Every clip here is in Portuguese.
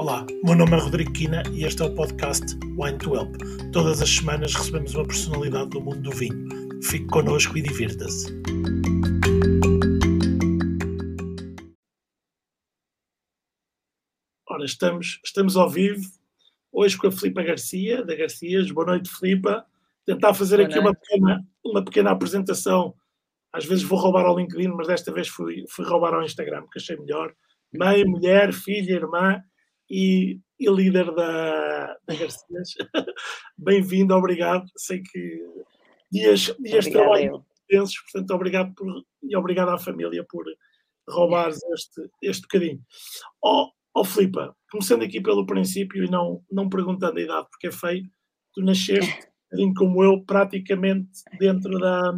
Olá, meu nome é Rodrigo Quina e este é o podcast Wine to Help. Todas as semanas recebemos uma personalidade do mundo do vinho. Fique connosco e divirta-se. Ora, estamos, estamos ao vivo, hoje com a Filipa Garcia, da Garcias. Boa noite, Filipa. Tentar fazer Boa aqui uma pequena, uma pequena apresentação. Às vezes vou roubar ao LinkedIn, mas desta vez fui, fui roubar ao Instagram, que achei melhor. Mãe, mulher, filha, irmã e, e líder da, da Garcias. Bem-vindo, obrigado. Sei que dias, dias de trabalho intensos, portanto, obrigado por, e obrigado à família por roubares este, este bocadinho. Ó oh, oh, Filipa, começando aqui pelo princípio e não, não perguntando a idade, porque é feio, tu nasceste, assim como eu, praticamente dentro da,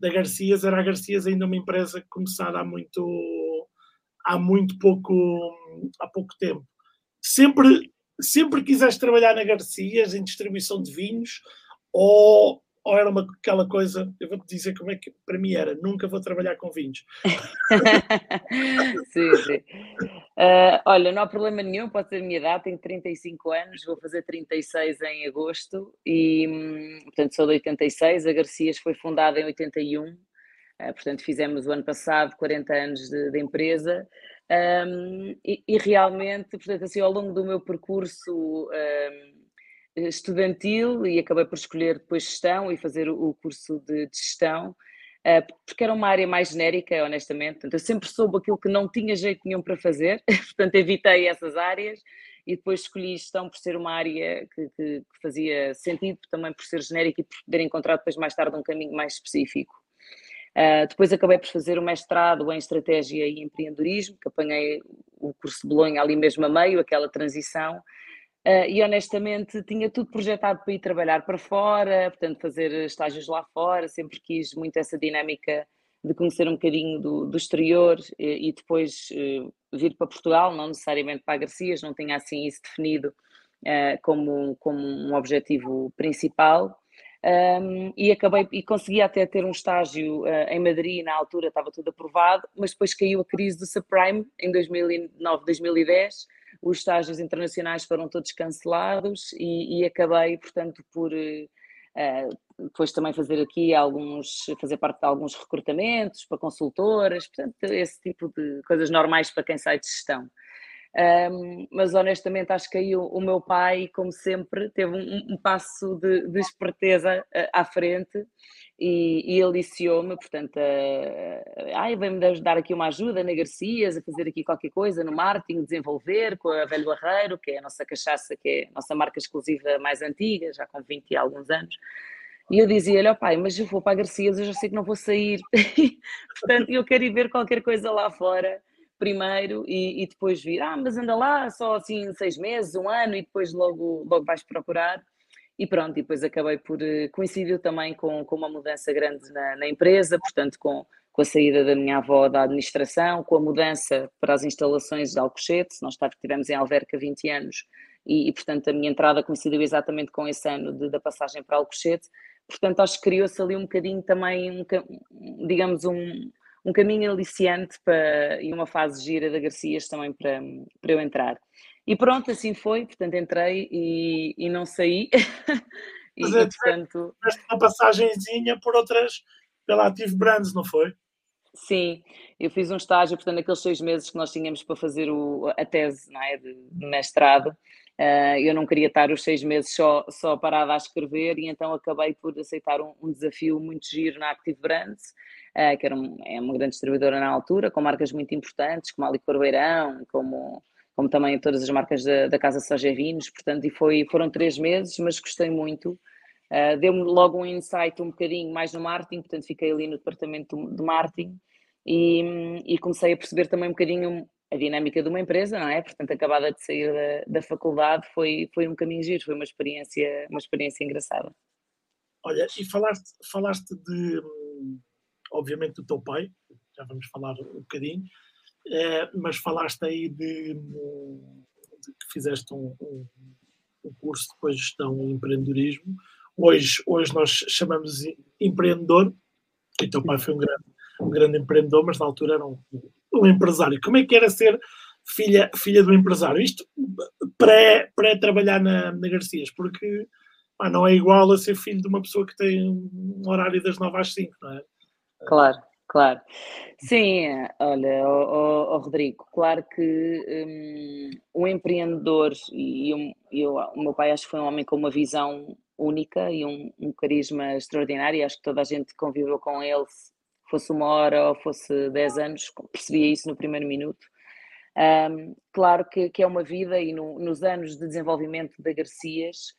da Garcias, era a Garcias ainda uma empresa começada há muito há muito pouco, há pouco tempo. Sempre, sempre quiseste trabalhar na Garcias, em distribuição de vinhos, ou, ou era uma, aquela coisa, eu vou-te dizer como é que para mim era, nunca vou trabalhar com vinhos. sim, sim. Uh, olha, não há problema nenhum, pode ser a minha idade, tenho 35 anos, vou fazer 36 em agosto e, hum, portanto, sou de 86, a Garcias foi fundada em 81, Uh, portanto, fizemos o ano passado 40 anos de, de empresa um, e, e, realmente, portanto, assim, ao longo do meu percurso um, estudantil, e acabei por escolher depois gestão e fazer o, o curso de, de gestão, uh, porque era uma área mais genérica, honestamente. Portanto, eu sempre soube aquilo que não tinha jeito nenhum para fazer, portanto, evitei essas áreas e depois escolhi gestão por ser uma área que, que, que fazia sentido, também por ser genérica e por poder encontrar depois mais tarde um caminho mais específico. Uh, depois acabei por fazer o mestrado em Estratégia e Empreendedorismo, que apanhei o curso de Bolonha ali mesmo a meio, aquela transição, uh, e honestamente tinha tudo projetado para ir trabalhar para fora, portanto fazer estágios lá fora, sempre quis muito essa dinâmica de conhecer um bocadinho do, do exterior e, e depois uh, vir para Portugal, não necessariamente para a Garcias, não tinha assim isso definido como, como um objetivo principal um, e acabei e consegui até ter um estágio uh, em Madrid na altura estava tudo aprovado mas depois caiu a crise do subprime em 2009 2010 os estágios internacionais foram todos cancelados e, e acabei portanto por uh, depois também fazer aqui alguns fazer parte de alguns recrutamentos para consultoras portanto esse tipo de coisas normais para quem sai de gestão um, mas honestamente acho que aí o, o, meu pai, como sempre, teve um, um passo de, de esperteza uh, à frente e, e aliciou-me, portanto, uh, ai, vem-me dar aqui uma ajuda na Garcias, a fazer aqui qualquer coisa no marketing, desenvolver com a Velho Barreiro, que é a nossa cachaça, que é a nossa marca exclusiva mais antiga, já com 20 e alguns anos. E eu dizia-lhe, oh, pai, mas eu vou para a Garcias, eu já sei que não vou sair. Portanto, eu quero ir ver qualquer coisa lá fora primeiro e, e, depois vir, ah, mas anda lá só assim seis meses, um ano e depois logo, logo vais procurar. E pronto, e depois acabei por. Eh, coincidiu também com, com uma mudança grande na, na empresa, portanto, com, com a saída da minha avó da administração, com a mudança para as instalações de Alcochete, nós estivemos em Alverca 20 anos e, e, portanto, a minha entrada coincidiu exatamente com esse ano de, da passagem para Alcochete, portanto, acho que criou-se ali um bocadinho também, um, digamos, um, um caminho aliciante para, e uma fase gira da Garcias também para, para eu entrar. E pronto, assim foi, portanto entrei e, e não saí. e, Mas, e, portanto... uma passagenzinha por outras, pela Active Brands, não foi? Sim, eu fiz um estágio, portanto, naqueles seis meses que nós tínhamos para fazer o, a tese não é, de, de mestrado, uh, eu não queria estar os seis meses só, só parada a escrever e então acabei por aceitar um, um desafio muito giro na Active Brands, uh, que era um, é uma grande distribuidora na altura, com marcas muito importantes, como a Licor Beirão, como, como também todas as marcas da, da Casa Soja Vinhos, portanto, e foi, foram três meses, mas gostei muito. Uh, Deu-me logo um insight um bocadinho mais no marketing, portanto fiquei ali no departamento de marketing e, e, comecei a perceber também um bocadinho a dinâmica de uma empresa, não é? Portanto, acabada de sair da, da faculdade, foi, foi um caminho giro, foi uma experiência, uma experiência engraçada. Olha, e falaste, falaste de, obviamente, do teu pai, já vamos falar um bocadinho, é, mas falaste aí de, de que fizeste um, um, um, curso depois de gestão e empreendedorismo. Hoje, hoje nós chamamos de empreendedor, e teu pai foi um grande, um grande empreendedor, mas na altura era um, um empresário. Como é que era ser filha, filha do empresário. Isto pré-trabalhar pré na, na Garcias, porque pá, não é igual a ser filho de uma pessoa que tem um horário das 9 às 5, não é? Claro, claro. Sim, olha, oh, oh, Rodrigo, claro que um, um empreendedor, e eu, eu, o meu pai acho que foi um homem com uma visão única e um, um carisma extraordinário, acho que toda a gente conviveu com ele, fosse uma hora ou fosse 10 anos, percebia isso no primeiro minuto. Um, claro que, que, é uma vida e no, nos anos de desenvolvimento da Garcias,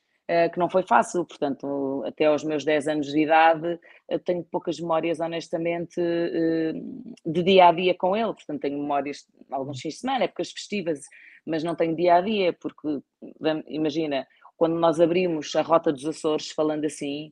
que não foi fácil, portanto, até aos meus 10 anos de idade, tenho poucas memórias, honestamente, uh, de dia a dia com ele, portanto, tenho memórias alguns fins de semana, épocas festivas, mas não tenho dia a dia, porque, imagina, quando nós abrimos a Rota dos Açores, falando assim,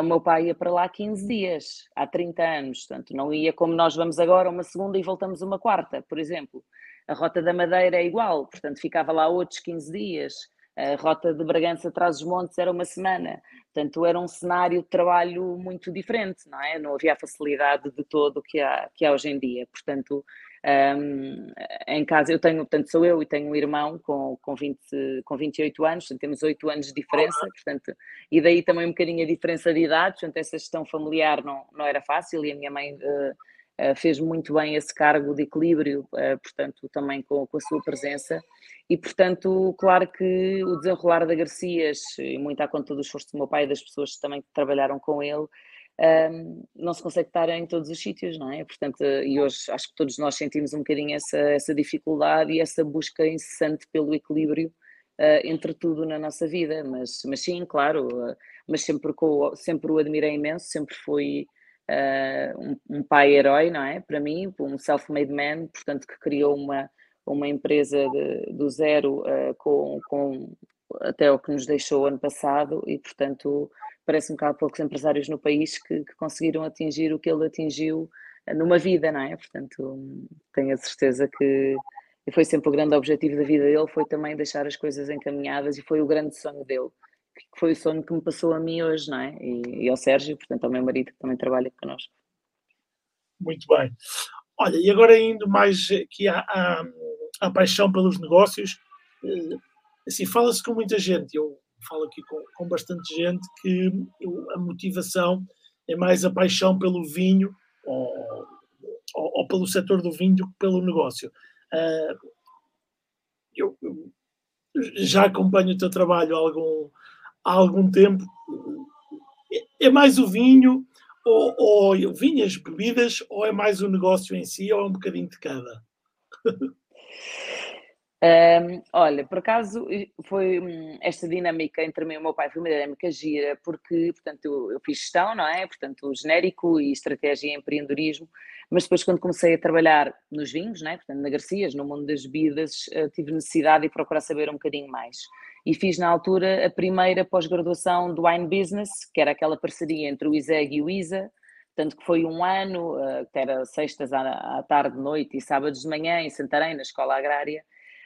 o meu pai ia para lá 15 dias, há 30 anos, portanto, não ia como nós vamos agora, uma segunda e voltamos uma quarta, por exemplo. A Rota da Madeira é igual, portanto, ficava lá outros 15 dias. A Rota de Bragança traz os montes era uma semana. Portanto, era um cenário de trabalho muito diferente, não é? Não havia a facilidade de todo que há, que há hoje em dia. Portanto, um, em casa, eu tenho, portanto, sou eu e tenho um irmão com, com, 20, com 28 anos, portanto, temos 8 anos de diferença, portanto, e daí também um bocadinho a diferença de idade, portanto, essa gestão familiar não, não era fácil e a minha mãe uh, fez muito bem esse cargo de equilíbrio, uh, portanto, também com, com, a sua presença, e portanto, claro que o desenrolar da Garcias, e muito à conta do esforço do meu pai e das pessoas que também trabalharam com ele, um, não se consegue estar em todos os sítios, não é? Portanto, e hoje acho que todos nós sentimos um bocadinho essa, essa dificuldade e essa busca incessante pelo equilíbrio uh, entre tudo na nossa vida, mas, mas sim, claro, mas sempre, sempre o admirei imenso, sempre fui uh, um, um, pai herói, não é? Para mim, um self-made man, portanto, que criou uma, uma empresa de, do zero com, com até o que nos deixou ano passado e, portanto, parece-me que há poucos empresários no país que, que, conseguiram atingir o que ele atingiu eh, numa vida, não é? Portanto, tenho a certeza que foi sempre o grande objetivo da vida dele, foi também deixar as coisas encaminhadas e foi o grande sonho dele, que foi o sonho que me passou a mim hoje, não é? E, e ao Sérgio, portanto, ao meu marido que também trabalha connosco. Muito bem. Olha, e agora indo mais aqui à, à, à paixão pelos negócios, eh, assim, fala-se com muita gente, eu falo aqui com, com bastante gente, que a motivação é mais a paixão pelo vinho ou, ou, ou pelo setor do vinho do que pelo negócio. Uh, eu, eu, já acompanho o teu trabalho há algum, há algum tempo. É, mais o vinho, ou, ou vinhas, bebidas, ou é mais o negócio em si, ou é um bocadinho de cada? Um, olha, por acaso foi hum, esta dinâmica entre mim e o meu pai foi uma dinâmica gira, porque, portanto, eu, eu, fiz gestão, não é? Portanto, genérico e estratégia e empreendedorismo, mas depois quando comecei a trabalhar nos vinhos, não é? Portanto, na Garcias, no mundo das bebidas, uh, tive necessidade de procurar saber um bocadinho mais. E fiz na altura a primeira pós-graduação do Wine Business, que era aquela parceria entre o ISEG e o ISA, tanto que foi um ano, uh, que era sextas à, à tarde, noite e sábados de manhã em Santarém, na escola agrária,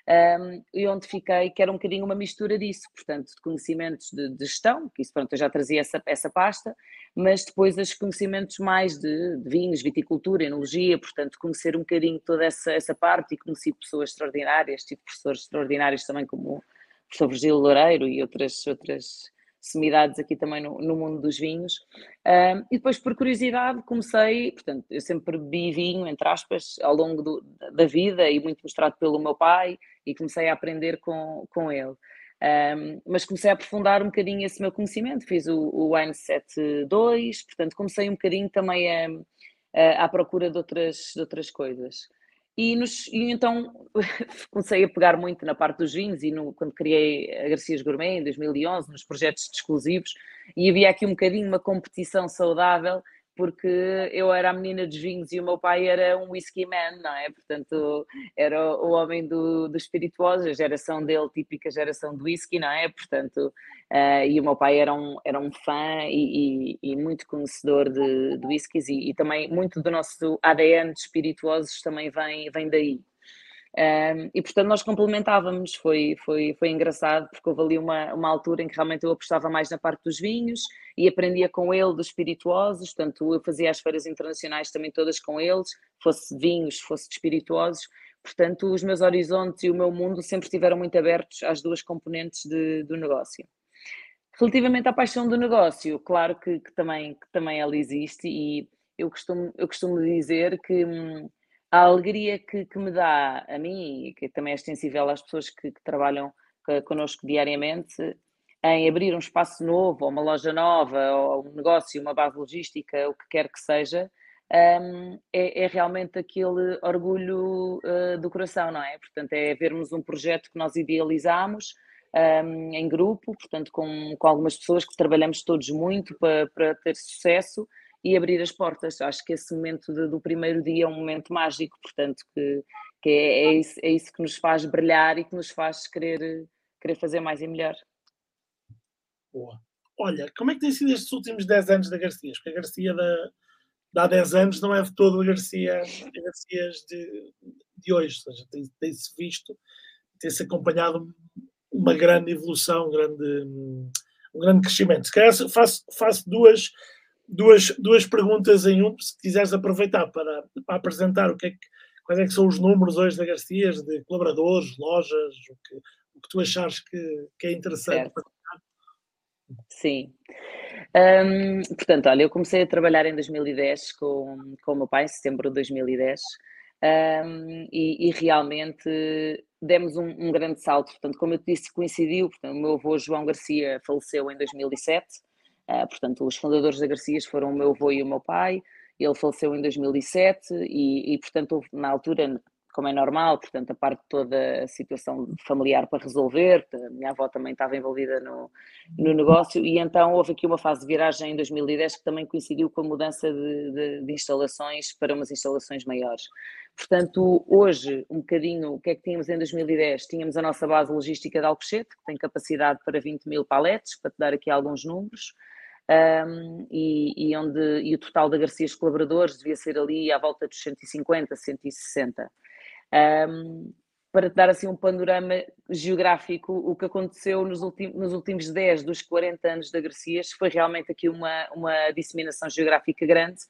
um, e onde fiquei, que era um bocadinho uma mistura disso, portanto, de conhecimentos de, de gestão, que isso pronto, eu já trazia essa, essa pasta, mas depois os conhecimentos mais de, de, vinhos, viticultura, enologia, portanto, conhecer um bocadinho toda essa, essa parte e conheci pessoas extraordinárias, tipo professores extraordinários também, como o professor Virgílio Loureiro e outras, outras semidades aqui também no, no mundo dos vinhos. Um, e depois, por curiosidade, comecei, portanto, eu sempre bebi vinho, entre aspas, ao longo do, da vida e muito mostrado pelo meu pai, e comecei a aprender com, com ele. Um, mas comecei a aprofundar um bocadinho esse meu conhecimento, fiz o, o Wine 7.2, portanto, comecei um bocadinho também a, a, à procura de outras, de outras coisas. E, nos, e, então comecei a pegar muito na parte dos vinhos e no, quando criei a Garcias Gourmet em 2011, nos projetos exclusivos, e havia aqui um bocadinho uma competição saudável porque eu era a menina dos vinhos e o meu pai era um whisky man, não é? Portanto, era o homem do, do a geração dele, típica geração do whisky, não é? Portanto, uh, e o meu pai era um, era um fã e, e, e muito conhecedor de, de whiskies e, e, também muito do nosso ADN de espirituosos também vem, vem daí. Um, e portanto nós complementávamos, foi, foi, foi engraçado porque houve ali uma, uma altura em que realmente eu apostava mais na parte dos vinhos e aprendia com ele dos espirituosos, portanto eu fazia as feiras internacionais também todas com eles, fosse de vinhos, fosse de espirituosos, Portanto, os meus horizontes e o meu mundo sempre estiveram muito abertos às duas componentes de, do negócio. Relativamente à paixão do negócio, claro que, que, também, que também ela existe e eu costumo, eu costumo dizer que hum, a alegria que, que, me dá a mim, e que também é extensível às pessoas que, que trabalham connosco diariamente, em abrir um espaço novo, ou uma loja nova, ou um negócio, uma base logística, o que quer que seja, um, é, é, realmente aquele orgulho uh, do coração, não é? Portanto, é vermos um projeto que nós idealizamos um, em grupo, portanto, com, com algumas pessoas que trabalhamos todos muito para, para ter sucesso e abrir as portas. Acho que esse momento de, do primeiro dia é um momento mágico, portanto, que, que é, é, isso, é isso que nos faz brilhar e que nos faz querer, querer fazer mais e melhor. Boa. Olha, como é que tem sido estes últimos 10 anos da Garcia? Porque a Garcia da, de há 10 anos não é de todo a Garcia, a Garcias de, de hoje, ou seja, tem-se tem visto, tem-se acompanhado uma grande evolução, um grande, um grande crescimento. Se calhar faço, faço duas, duas, duas perguntas em um, se quiseres aproveitar para, para apresentar o que é que, quais é que são os números hoje da Garcias, de colaboradores, lojas, o que, o que tu achares que, que é interessante. Sim. Um, portanto, olha, eu comecei a trabalhar em 2010 com, com o meu pai, em setembro de 2010, um, e, e, realmente demos um, um, grande salto. Portanto, como eu disse, coincidiu, portanto, o meu avô João Garcia faleceu em 2007, uh, portanto, os fundadores da Garcias foram o meu avô e o meu pai, ele faleceu em 2007 e, e portanto, na altura como é normal, portanto, a parte toda a situação familiar para resolver, a minha avó também estava envolvida no, no negócio, e então houve aqui uma fase de viragem em 2010 que também coincidiu com a mudança de, de, de instalações para umas instalações maiores. Portanto, hoje, um bocadinho, o que é que tínhamos em 2010? Tínhamos a nossa base logística de Alcochete, que tem capacidade para 20 mil paletes, para te dar aqui alguns números, um, e, e, onde, e o total da Garcias colaboradores devia ser ali à volta dos 150, 160. Um, para te dar assim um panorama geográfico, o que aconteceu nos, nos últimos 10 dos 40 anos da Garcias foi realmente aqui uma, uma disseminação geográfica grande,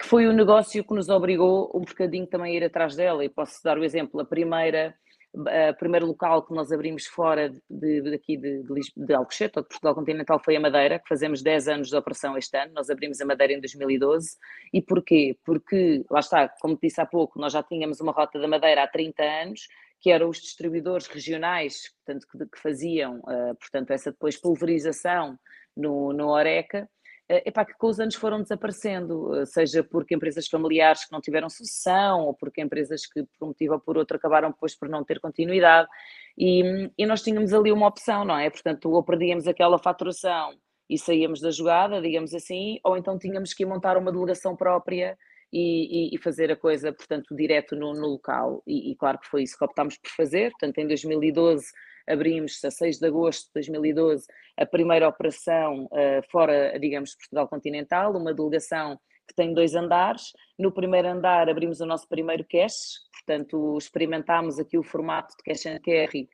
que foi o negócio que nos obrigou um bocadinho também a ir atrás dela. E posso dar o exemplo, a primeira o primeiro local que nós abrimos fora de, de, daqui de, de, de Alcochete, ou de Portugal Continental, foi a Madeira, que fazemos 10 anos de operação este ano. Nós abrimos a Madeira em 2012. E porquê? Porque, lá está, como disse há pouco, nós já tínhamos uma rota da Madeira há 30 anos, que eram os distribuidores regionais, portanto, que, que faziam, uh, portanto, essa depois pulverização no, no Oreca, eh, epá, que com os anos foram desaparecendo, eh, seja porque empresas familiares que não tiveram sucessão, ou porque empresas que, por um motivo ou por outro, acabaram depois por não ter continuidade. E, e nós tínhamos ali uma opção, não é? Portanto, ou perdíamos aquela faturação e saíamos da jogada, digamos assim, ou então tínhamos que montar uma delegação própria e, e, fazer a coisa, portanto, direto no, no local. E, e, claro que foi isso que optámos por fazer. Portanto, em 2012 abrimos, a 6 de agosto de 2012, a primeira operação uh, fora, digamos, Portugal continental, uma delegação que tem dois andares. No primeiro andar abrimos o nosso primeiro cache, portanto, experimentámos aqui o formato de cash and carry,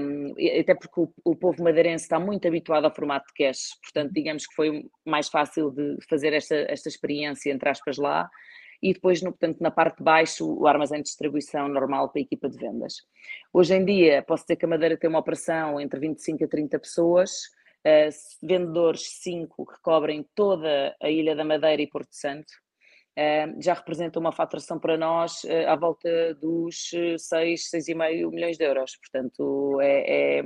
um, até porque o, o, povo madeirense está muito habituado ao formato de cash, portanto, digamos que foi mais fácil de fazer esta, esta experiência, entre aspas, lá e depois, no, portanto, na parte de baixo, o armazém de distribuição normal para a equipa de vendas. Hoje em dia, posso dizer que a Madeira tem uma operação entre 25 a 30 pessoas, uh, vendedores 5 que cobrem toda a Ilha da Madeira e Porto Santo, uh, já representa uma faturação para nós uh, à volta dos 6, 6,5 milhões de euros. Portanto, é, é,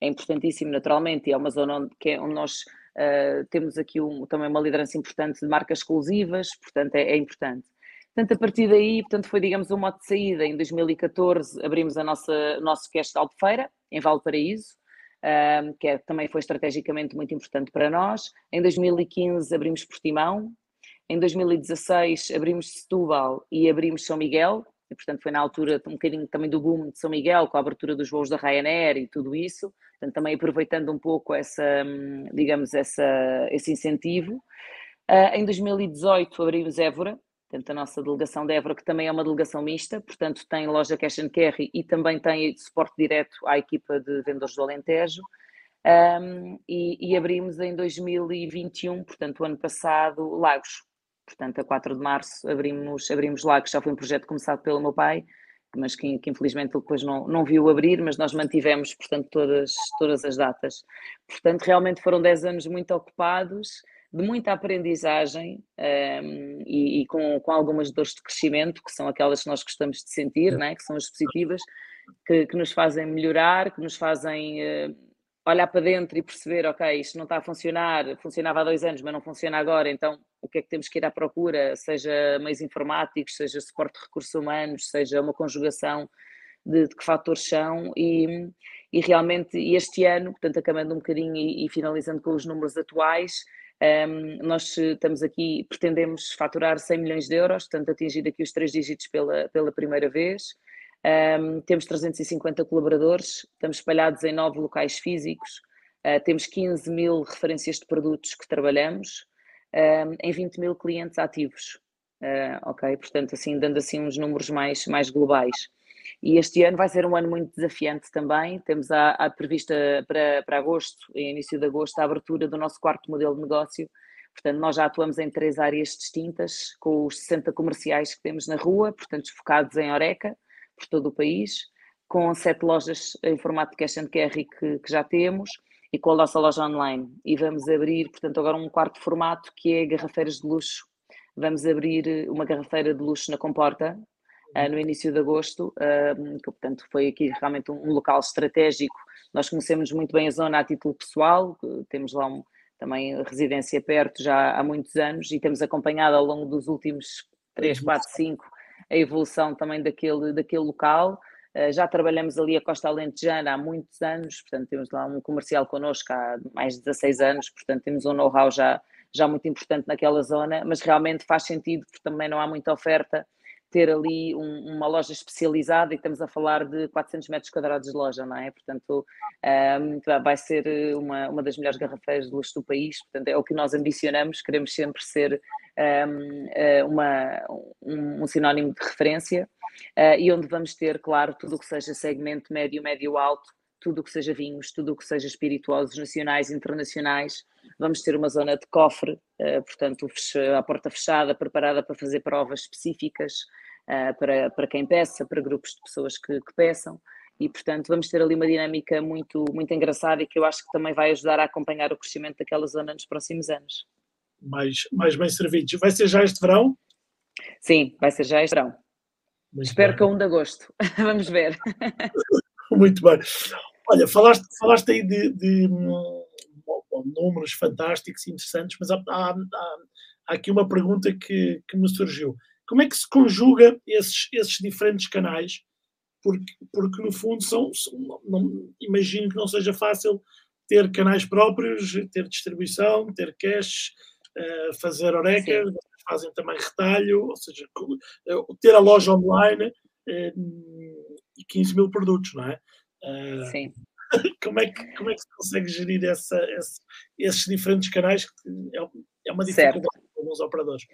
é importantíssimo, naturalmente, e é uma zona onde, que é, onde nós Uh, temos aqui um, também uma liderança importante de marcas exclusivas, portanto é, é, importante. Portanto, a partir daí, portanto, foi, digamos, um modo de saída. Em 2014 abrimos a nossa, nosso cast de Albufeira, em Valparaíso, uh, que é, também foi estrategicamente muito importante para nós. Em 2015 abrimos Portimão, em 2016 abrimos Setúbal e abrimos São Miguel, e portanto foi na altura um bocadinho também do boom de São Miguel, com a abertura dos voos da Ryanair e tudo isso, portanto também aproveitando um pouco essa, digamos, essa, esse incentivo. Uh, em 2018 abrimos Évora, portanto a nossa delegação de Évora, que também é uma delegação mista, portanto tem loja cash and carry e também tem suporte direto à equipa de vendedores do Alentejo. Um, e, e abrimos em 2021, portanto o ano passado, Lagos, Portanto, a 4 de março abrimos, abrimos lá, que já foi um projeto começado pelo meu pai, mas que, que, infelizmente depois não, não viu abrir, mas nós mantivemos, portanto, todas, todas as datas. Portanto, realmente foram 10 anos muito ocupados, de muita aprendizagem um, ehm, e, e, com, com algumas dores de crescimento, que são aquelas que nós gostamos de sentir, né? que são as positivas, que, que nos fazem melhorar, que nos fazem uh, olhar para dentro e perceber, ok, isto não está a funcionar, funcionava há dois anos, mas não funciona agora, então o que é que temos que ir à procura, seja meios informáticos, seja suporte de recursos humanos, seja uma conjugação de, de que fatores são e, e realmente este ano, portanto acabando um bocadinho e, e finalizando com os números atuais, um, nós estamos aqui, pretendemos faturar 100 milhões de euros, portanto atingir aqui os três dígitos pela, pela primeira vez. Um, temos 350 colaboradores, estamos espalhados em nove locais físicos, uh, temos 15 mil referências de produtos que trabalhamos, um, em 20 mil clientes ativos. Uh, ok, portanto, assim, dando assim uns números mais, mais globais. E este ano vai ser um ano muito desafiante também. Temos a, a prevista para, para agosto, início de agosto, a abertura do nosso quarto modelo de negócio. Portanto, nós já atuamos em três áreas distintas, com os 60 comerciais que temos na rua, portanto, focados em Oreca, por todo o país, com sete lojas em formato de cash and carry que, que já temos e com a nossa loja online. E vamos abrir, portanto, agora um quarto formato que é garrafeiras de luxo. Vamos abrir uma garrafeira de luxo na Comporta, uh, no início de agosto, uh, que portanto foi aqui realmente um, um, local estratégico. Nós conhecemos muito bem a zona a título pessoal, temos lá um, também residência perto já há muitos anos e temos acompanhado ao longo dos últimos 3, 4, 5 a evolução também daquele, daquele local. Uh, já trabalhamos ali a Costa Alentejana há muitos anos, portanto temos lá um comercial connosco há mais de 16 anos, portanto temos um know-how já, já muito importante naquela zona, mas realmente faz sentido porque também não há muita oferta ter ali um, uma loja especializada e estamos a falar de 400 metros quadrados de loja, não é? Portanto, um, vai ser uma, uma das melhores garrafeiras de luxo do país, portanto, é o que nós ambicionamos, queremos sempre ser um, eh, uma, um, um, sinónimo de referência uh, e onde vamos ter, claro, tudo o que seja segmento médio, médio, alto, tudo o que seja vinhos, tudo o que seja espirituosos nacionais internacionais. Vamos ter uma zona de cofre, uh, portanto, a porta fechada, preparada para fazer provas específicas uh, para, para quem peça, para grupos de pessoas que, que peçam. E, portanto, vamos ter ali uma dinâmica muito, muito engraçada e que eu acho que também vai ajudar a acompanhar o crescimento daquela zona nos próximos anos. Mais, mais bem servidos. Vai ser já este verão? Sim, vai ser já este verão. Muito Espero bem. que a 1 de agosto. vamos ver. Muito bem. Olha, falaste, falaste aí de, de bom, números fantásticos e interessantes, mas há, há, há, aqui uma pergunta que, que me surgiu. Como é que se conjuga esses, esses diferentes canais? Porque, porque no fundo, são, são não, imagino que não seja fácil ter canais próprios, ter distribuição, ter cash, uh, fazer oreca, fazem também retalho, ou seja, ter a loja online uh, e 15 mil produtos, não é? Uh, Sim. Como é, que, como é que se consegue gerir essa, esse, esses diferentes canais? Que é, é uma dificuldade para alguns operadores.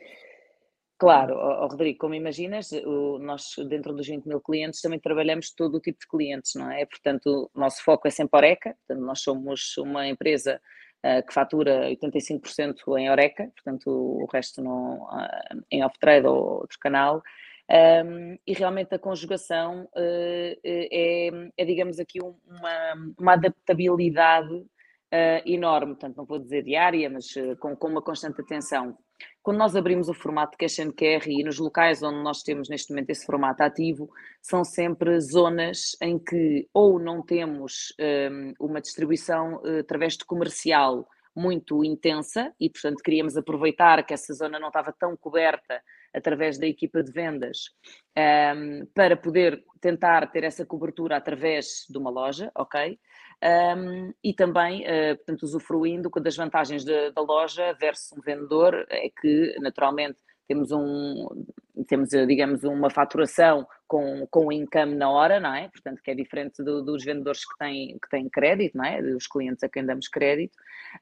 Claro, oh, Rodrigo, como imaginas, o, nós dentro dos 20 mil clientes também trabalhamos todo o tipo de clientes, não é? Portanto, o nosso foco é sempre Oreca, portanto, nós somos uma empresa uh, que fatura 85% em Oreca, portanto, o resto no, uh, em off-trade ou outro canal, um, e realmente a conjugação uh, é, é, digamos aqui, uma, uma adaptabilidade uh, enorme, portanto, não vou dizer diária, mas uh, com, com uma constante atenção. Quando nós abrimos o formato cash and carry e nos locais onde nós temos neste momento esse formato ativo, são sempre zonas em que ou não temos um, uma distribuição através de comercial muito intensa e, portanto, queríamos aproveitar que essa zona não estava tão coberta através da equipa de vendas um, para poder tentar ter essa cobertura através de uma loja, ok? Um, e também, uh, portanto, usufruindo das vantagens de, da loja versus um vendedor, é que naturalmente temos um temos digamos uma faturação com, com income na hora, não é? Portanto, que é diferente do, dos vendedores que têm, que têm crédito, não é? Dos clientes a quem damos crédito,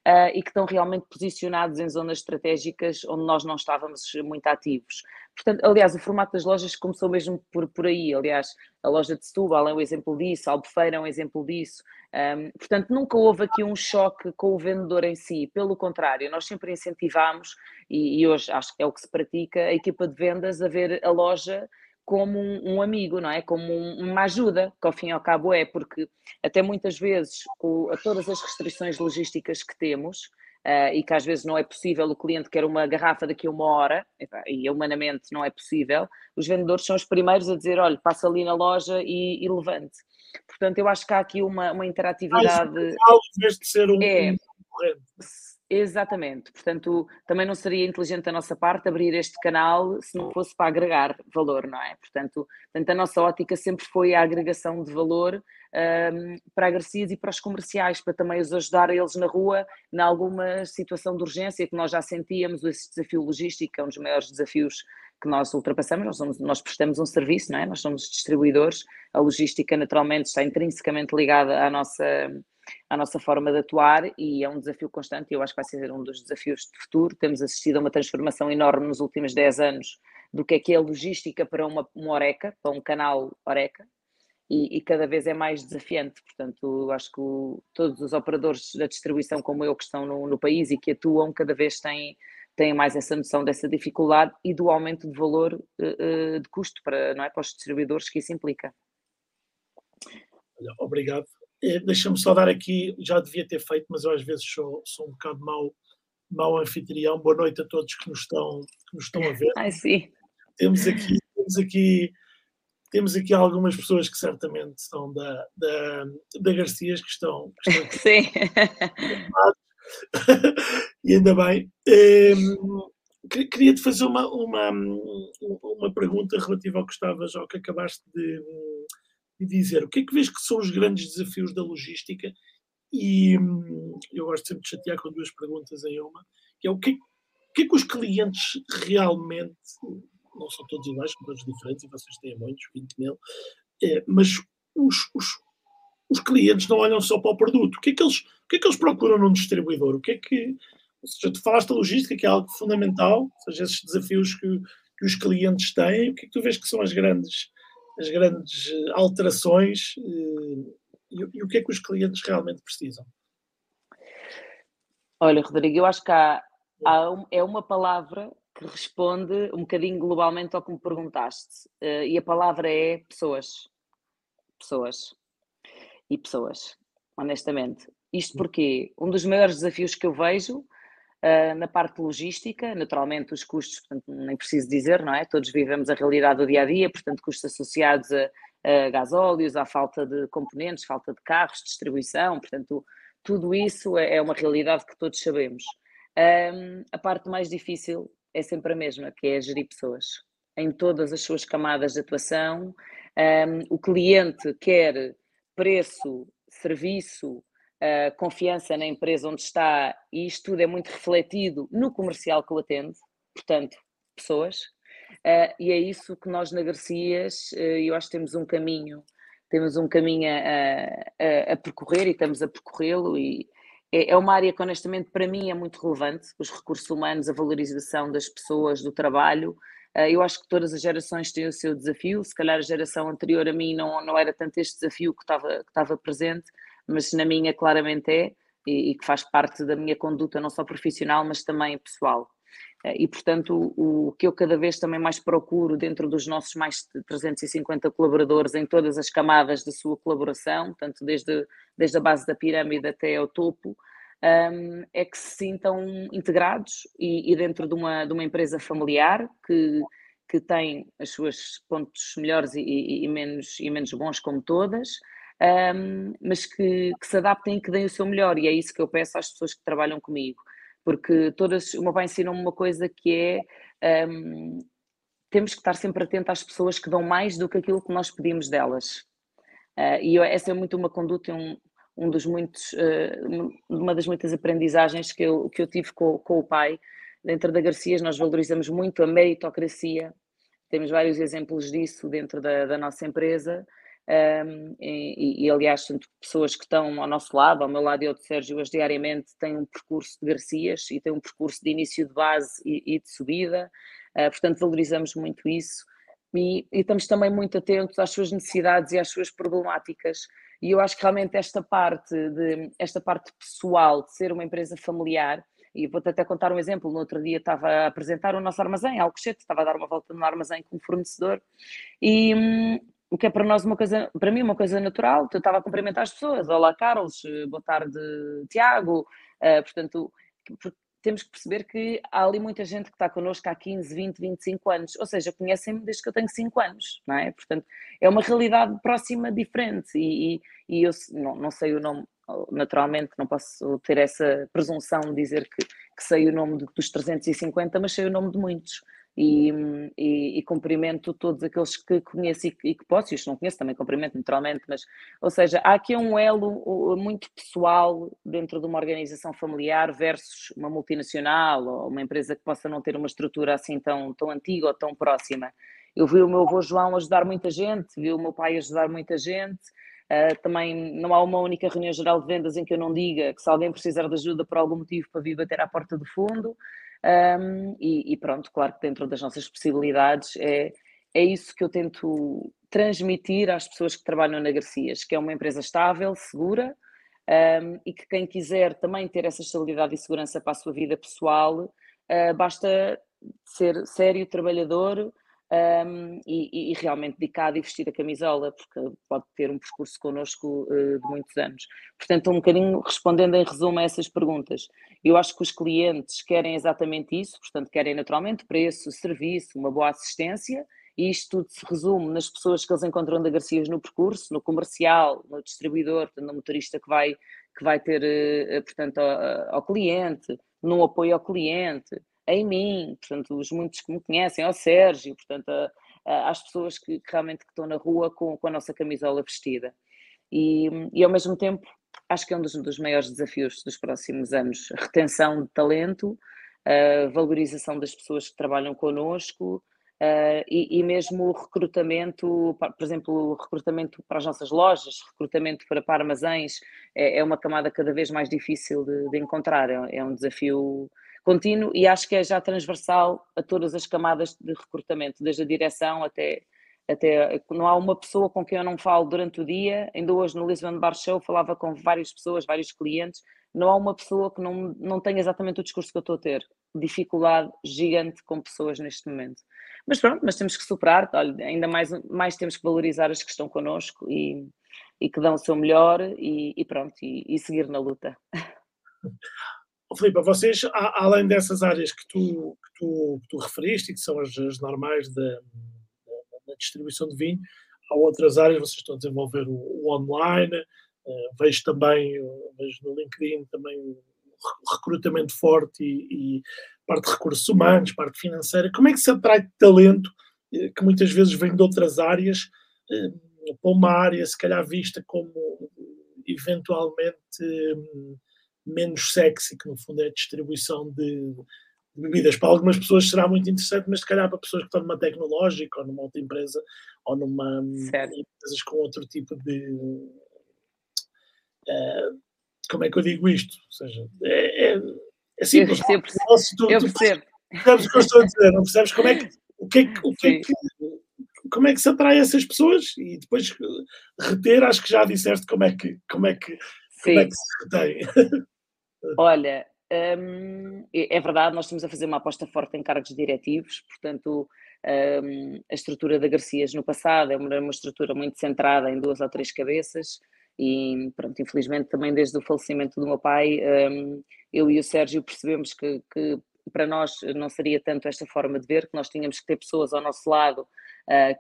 uh, e que estão realmente posicionados em zonas estratégicas onde nós não estávamos muito ativos. Portanto, aliás, o formato das lojas começou mesmo por, por aí. Aliás, a loja de Setúbal é um exemplo disso, a Albufeira é um exemplo disso. Um, portanto, nunca houve aqui um choque com o vendedor em si. Pelo contrário, nós sempre incentivamos, e, e hoje acho que é o que se pratica, a equipa de vendas a ver a loja como um, um, amigo, não é? Como um, uma ajuda, que ao fim e ao cabo é, porque até muitas vezes, com a todas as restrições logísticas que temos, uh, e que às vezes não é possível, o cliente quer uma garrafa daqui a uma hora, e humanamente não é possível, os vendedores são os primeiros a dizer, olha, passa ali na loja e, e levante. Portanto, eu acho que há aqui uma, uma interatividade... Ah, em vez de ser um, é, um Exatamente, portanto, também não seria inteligente da nossa parte abrir este canal se não fosse para agregar valor, não é? Portanto, portanto a nossa ótica sempre foi a agregação de valor um, para a Garcias e para os comerciais, para também os ajudar a eles na rua, em alguma situação de urgência que nós já sentíamos, esse desafio logístico é um dos maiores desafios que nós ultrapassamos, nós, somos, nós prestamos um serviço, não é? Nós somos distribuidores, a logística naturalmente está intrinsecamente ligada à nossa à nossa forma de atuar e é um desafio constante e eu acho que vai ser um dos desafios de futuro. Temos assistido a uma transformação enorme nos últimos 10 anos do que é que é a logística para uma, uma Oreca, para um canal Oreca, e, e, cada vez é mais desafiante. Portanto, acho que o, todos os operadores da distribuição, como eu, que estão no, no, país e que atuam, cada vez têm, têm mais essa noção dessa dificuldade e do aumento de valor uh, de custo para, não é, para os distribuidores que isso implica. Obrigado. Eh, deixa-me só dar aqui, já devia ter feito, mas eu às vezes sou, sou um bocado mau, mau anfitrião. Boa noite a todos que nos estão, que nos estão a ver. Ai, sim. Temos aqui, temos aqui, temos aqui algumas pessoas que certamente são da, da, da Garcias que estão. Que estão sim. e ainda bem. Um, ehm, Queria-te fazer uma, uma, uma pergunta relativa ao que estavas, ao que acabaste de, e dizer o que é que vês que são os grandes desafios da logística e hum, eu gosto sempre de chatear com duas perguntas em uma, que é o que, é, o que é que os clientes realmente, não são todos iguais, são todos diferentes, e vocês têm muitos, 20 mil, é, mas os, os, os clientes não olham só para o produto. O que é que eles, o que é que eles procuram num distribuidor? O que é que, ou seja, tu falaste da logística, que é algo fundamental, ou seja, esses desafios que, que os clientes têm, o que é que tu vês que são as grandes as grandes eh, alterações eh, e, e, o que é que os clientes realmente precisam? Olha, Rodrigo, eu acho que há, há um, é uma palavra que responde um bocadinho globalmente ao que me perguntaste. Uh, e a palavra é pessoas. Pessoas. E pessoas, honestamente. Isto porque um dos maiores desafios que eu vejo Uh, na parte logística, naturalmente os custos, portanto, nem preciso dizer, não é? Todos vivemos a realidade do dia a dia, portanto, custos associados a, a gasóleos, à falta de componentes, falta de carros, distribuição, portanto, tudo isso é, é uma realidade que todos sabemos. Um, a parte mais difícil é sempre a mesma, que é gerir pessoas em todas as suas camadas de atuação. Um, o cliente quer preço, serviço, uh, confiança na empresa onde está, e isto tudo é muito refletido no comercial que o atende, portanto, pessoas. Uh, e é isso que nós na Garcias, uh, eu acho que temos um caminho, temos um caminho a, a, a percorrer e estamos a percorrê-lo e é, é uma área que honestamente para mim é muito relevante, os recursos humanos, a valorização das pessoas, do trabalho, eu acho que todas as gerações têm o seu desafio, se calhar a geração anterior a mim não, não era tanto este desafio que estava, que estava presente, mas na minha claramente é, e, e, que faz parte da minha conduta, não só profissional, mas também pessoal. Eh, e, portanto, o, que eu cada vez também mais procuro dentro dos nossos mais de 350 colaboradores, em todas as camadas da sua colaboração, tanto desde, desde a base da pirâmide até ao topo, um, é que se sintam integrados e, e, dentro de uma, de uma empresa familiar que, que tem os seus pontos melhores e, e, e, menos, e menos bons, como todas, um, mas que, que, se adaptem e que deem o seu melhor, e é isso que eu peço às pessoas que trabalham comigo, porque todas, o meu pai ensinou-me uma coisa que é um, temos que estar sempre atentos às pessoas que dão mais do que aquilo que nós pedimos delas. Uh, e eu, essa é muito uma conduta, um, um dos muitos, uh, uma das muitas aprendizagens que eu, que eu tive com, com o pai. Dentro da Garcias, nós valorizamos muito a meritocracia, temos vários exemplos disso dentro da, da nossa empresa. Um, e, e, aliás, pessoas que estão ao nosso lado, ao meu lado e ao de Sérgio, hoje diariamente têm um percurso de Garcias e têm um percurso de início de base e, e de subida, uh, portanto, valorizamos muito isso e, e, estamos também muito atentos às suas necessidades e às suas problemáticas. E eu acho que realmente esta parte, de, esta parte pessoal de ser uma empresa familiar e vou-te até contar um exemplo. No outro dia estava a apresentar o nosso armazém, Alcochete, estava a dar uma volta no armazém com um fornecedor e hum, o que é para nós uma coisa, para mim uma coisa natural, eu estava a cumprimentar as pessoas, olá Carlos, boa tarde Tiago, uh, portanto, temos que perceber que há ali muita gente que está connosco há 15, 20, 25 anos, ou seja, conhecem-me desde que eu tenho 5 anos, não é? Portanto, é uma realidade próxima diferente e, e, e eu não, não sei o nome naturalmente não posso ter essa presunção de dizer que, que sei o nome dos 350, mas sei o nome de muitos. E, e, e cumprimento todos aqueles que conheço e e que posso, e os que não conheço também cumprimento naturalmente, mas, ou seja, há aqui um elo muito pessoal dentro de uma organização familiar versus uma multinacional ou uma empresa que possa não ter uma estrutura assim tão, tão antiga ou tão próxima. Eu vi o meu avô João ajudar muita gente, vi o meu pai ajudar muita gente, Uh, também não há uma única reunião geral de vendas em que eu não diga que se alguém precisar de ajuda por algum motivo para vir bater à porta do fundo. Um, e, e, pronto, claro que dentro das nossas possibilidades é, é isso que eu tento transmitir às pessoas que trabalham na Garcias, que é uma empresa estável, segura um, e que quem quiser também ter essa estabilidade e segurança para a sua vida pessoal, uh, basta ser sério, trabalhador, um, e, e, realmente dedicado e vestir a camisola, porque pode ter um percurso connosco uh, de muitos anos. Portanto, um bocadinho respondendo em resumo a essas perguntas, eu acho que os clientes querem exatamente isso, portanto, querem naturalmente preço, serviço, uma boa assistência, e isto tudo se resume nas pessoas que eles encontram da Garcias no percurso, no comercial, no distribuidor, no motorista que vai, que vai ter, uh, portanto, ao, ao cliente, no apoio ao cliente, em mim, portanto, os muitos que me conhecem, ao Sérgio, portanto, a, a, às pessoas que, que, realmente que estão na rua com, com a nossa camisola vestida. E, e ao mesmo tempo, acho que é um dos, dos maiores desafios dos próximos anos, retenção de talento, valorização das pessoas que trabalham connosco, Uh, e, e, mesmo recrutamento, por exemplo, recrutamento para as nossas lojas, recrutamento para, para armazéns, é, é, uma camada cada vez mais difícil de, de encontrar, é, é, um desafio contínuo e acho que é já transversal a todas as camadas de recrutamento, desde a direção até, até não há uma pessoa com quem eu não falo durante o dia, ainda hoje no Lisbon Bar Show falava com várias pessoas, vários clientes, não há uma pessoa que não, não tenha exatamente o discurso que eu estou a ter, dificuldade gigante com pessoas neste momento. Mas pronto, mas temos que superar, olha, ainda mais, mais temos que valorizar as que estão connosco e, e que dão o seu melhor e, e pronto, e, e seguir na luta. Oh, Filipe, vocês, além dessas áreas que tu, que tu, que tu referiste que são as, as normais da, distribuição de vinho, há outras áreas, vocês estão a desenvolver o, o online, uh, vejo também, vejo no LinkedIn também o recrutamento forte e, e, parte de recursos humanos, parte financeira. Como é que se atrai talento eh, que muitas vezes vem de outras áreas eh, para uma área, se calhar vista como eventualmente menos sexy, que no fundo é a distribuição de, de, bebidas. Para algumas pessoas será muito interessante, mas se calhar para pessoas que estão numa tecnológica ou numa outra empresa ou numa certo. empresas com outro tipo de. Uh, como é que eu digo isto? Ou seja, é, é, é simples. Eu percebo. Se tu, eu percebo. percebes o que eu estou a dizer, não percebes como é que. O que é que, o que, é que como é que se atrai essas pessoas e depois reter, acho que já disseste como é que, como é que, como é que se retém. Olha, hum, é verdade, nós estamos a fazer uma aposta forte em cargos diretivos, portanto, hum, a estrutura da Garcias no passado é uma, uma estrutura muito centrada em duas ou três cabeças e, pronto, infelizmente também desde o falecimento do meu pai, hum, eu e o Sérgio percebemos que, que para nós não seria tanto esta forma de ver, que nós tínhamos que ter pessoas ao nosso lado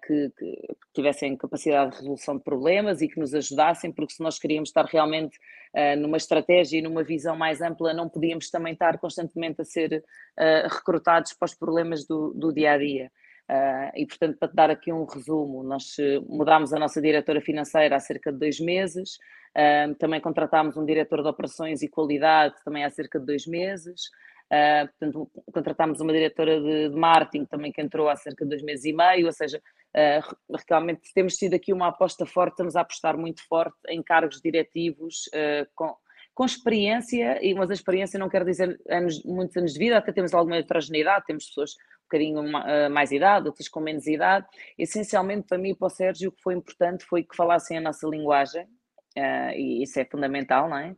que, que, tivessem capacidade de resolução de problemas e que nos ajudassem, porque se nós queríamos estar realmente uh, numa estratégia e numa visão mais ampla, não podíamos também estar constantemente a ser uh, recrutados para os problemas do, do dia a dia. Uh, e, portanto, para te dar aqui um resumo, nós mudámos a nossa diretora financeira há cerca de dois meses, uh, também contratámos um diretor de operações e qualidade também há cerca de dois meses, Uh, portanto, contratámos uma diretora de, de, marketing também que entrou há cerca de dois meses e meio, ou seja, uh, realmente temos tido aqui uma aposta forte, estamos a apostar muito forte em cargos diretivos uh, com, com experiência, e mas a experiência não quer dizer anos, muitos anos de vida, até temos alguma heterogeneidade, temos pessoas um bocadinho mais idade, outras com menos idade. Essencialmente, para mim e para o Sérgio, o que foi importante foi que falassem a nossa linguagem, e isso é fundamental, não é?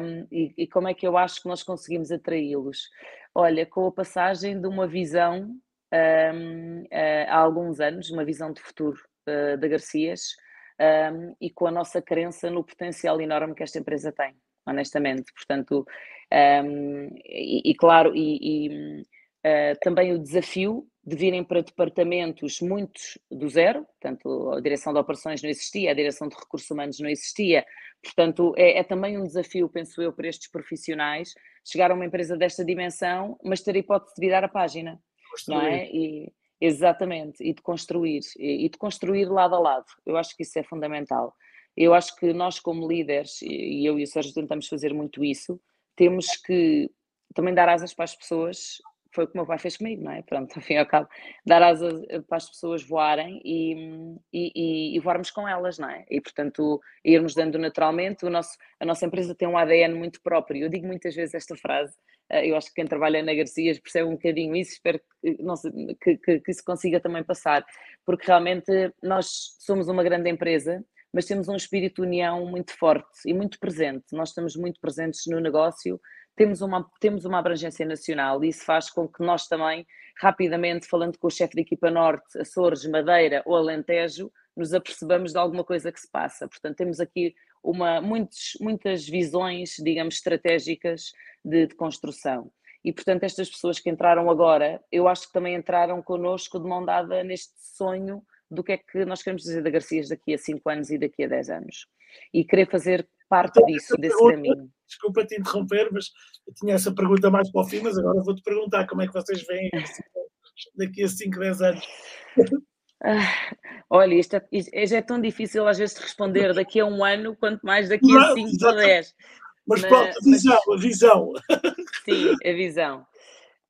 Um, e, e, como é que eu acho que nós conseguimos atraí-los? Olha, com a passagem de uma visão um, uh, há alguns anos, uma visão de futuro uh, da Garcias, um, e com a nossa crença no potencial enorme que esta empresa tem, honestamente. Portanto, e, e, claro, e, e uh, também o desafio de virem para departamentos muitos do zero, portanto, a direção de operações não existia, a direção de recursos humanos não existia, portanto, é, é, também um desafio, penso eu, para estes profissionais chegar a uma empresa desta dimensão, mas ter a hipótese de virar a página, construir. não é? E, exatamente, e de construir, e, e de construir lado a lado, eu acho que isso é fundamental. Eu acho que nós, como líderes, e eu e o Sérgio tentamos fazer muito isso, temos que também dar asas para as pessoas foi o que o meu pai fez comigo, não é? Pronto, e ao cabo, dar asas para as pessoas voarem e, e, e, voarmos com elas, não é? E, portanto, irmos dando naturalmente, o nosso, a nossa empresa tem um ADN muito próprio. Eu digo muitas vezes esta frase, eh, eu acho que quem trabalha na Garcias percebe um bocadinho isso, espero que, não que, que, que isso consiga também passar, porque realmente nós somos uma grande empresa, mas temos um espírito de união muito forte e muito presente. Nós estamos muito presentes no negócio, temos uma, temos uma abrangência nacional e isso faz com que nós também, rapidamente, falando com o chefe de equipa Norte, Açores, Madeira ou Alentejo, nos apercebamos de alguma coisa que se passa. Portanto, temos aqui uma, muitos, muitas visões, digamos, estratégicas de, de construção. E, portanto, estas pessoas que entraram agora, eu acho que também entraram connosco de mão dada neste sonho do que é que nós queremos dizer da Garcias daqui a 5 anos e daqui a 10 anos. E querer fazer parte disso, desse caminho. Desculpa te interromper, mas eu tinha essa pergunta mais para o fim, mas agora vou-te perguntar como é que vocês veem daqui a 5, 10 anos. Ah, olha, isto é, isto é, tão difícil às vezes de responder daqui a um ano, quanto mais daqui a 5 ou 10. Mas, mas pronto, a visão, mas, a visão. Sim, a visão.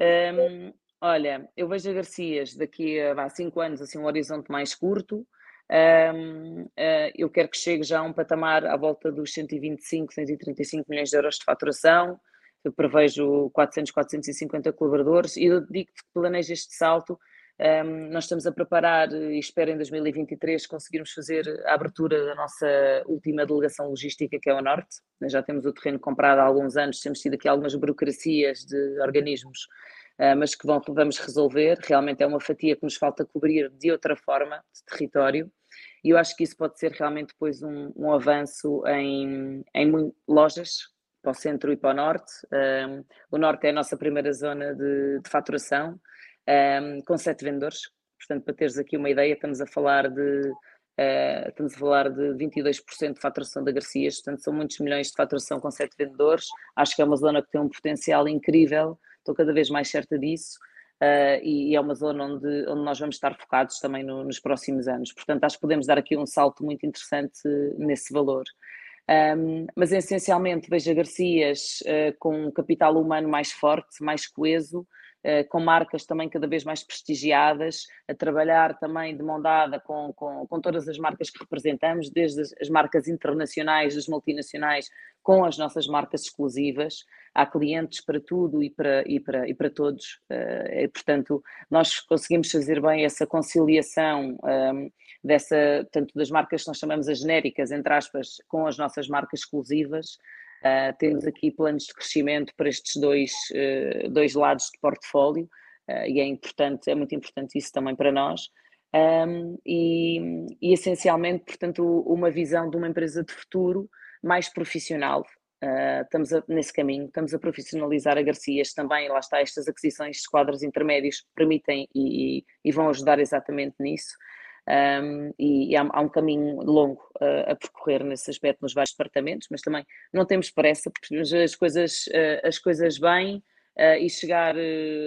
Um, olha, eu vejo a Garcias daqui a 5 anos, assim, um horizonte mais curto, um, uh, ah, eu quero que chegue já a um patamar à volta dos 125, 135 milhões de euros de faturação. Eu prevejo 400, 450 colaboradores e eu digo que planejo este salto. Um, nós estamos a preparar e espero em 2023 conseguirmos fazer a abertura da nossa última delegação logística, que é o Norte. Nós já temos o terreno comprado há alguns anos, temos tido aqui algumas burocracias de organismos uh, mas que vão, vamos resolver. Realmente é uma fatia que nos falta cobrir de outra forma de território. E eu acho que isso pode ser realmente depois um, um avanço em, em lojas para o centro e para o norte. Um, o norte é a nossa primeira zona de, de faturação, um, com sete vendedores. Portanto, para teres aqui uma ideia, estamos a falar de Uh, estamos a falar de 22% de faturação da Garcias, portanto são muitos milhões de faturação com sete vendedores. Acho que é uma zona que tem um potencial incrível, estou cada vez mais certa disso uh, e, e, é uma zona onde, onde nós vamos estar focados também no, nos próximos anos. Portanto, acho que podemos dar aqui um salto muito interessante nesse valor. Um, mas essencialmente vejo a Garcias uh, com um capital humano mais forte, mais coeso, uh, com marcas também cada vez mais prestigiadas, a trabalhar também de mão dada com, com, com todas as marcas que representamos, desde as, as marcas internacionais, as multinacionais, com as nossas marcas exclusivas há clientes para tudo e para, e para, e para todos, uh, e, portanto, nós conseguimos fazer bem essa conciliação um, ehm, dessa, tanto das marcas que nós chamamos as genéricas, entre aspas, com as nossas marcas exclusivas. Uh, temos aqui planos de crescimento para estes dois, uh, dois lados de portfólio e é importante, é muito importante isso também para nós. Um, ehm, e, e, essencialmente, portanto, uma visão de uma empresa de futuro mais profissional, Uh, estamos a, nesse caminho, estamos a profissionalizar a Garcias também, lá está, estas aquisições de quadros intermédios permitem e, e vão ajudar exatamente nisso. Um, e, e há, há, um caminho longo uh, a percorrer nesse aspecto nos vários departamentos, mas também não temos pressa, porque as coisas, uh, as coisas vêm e chegar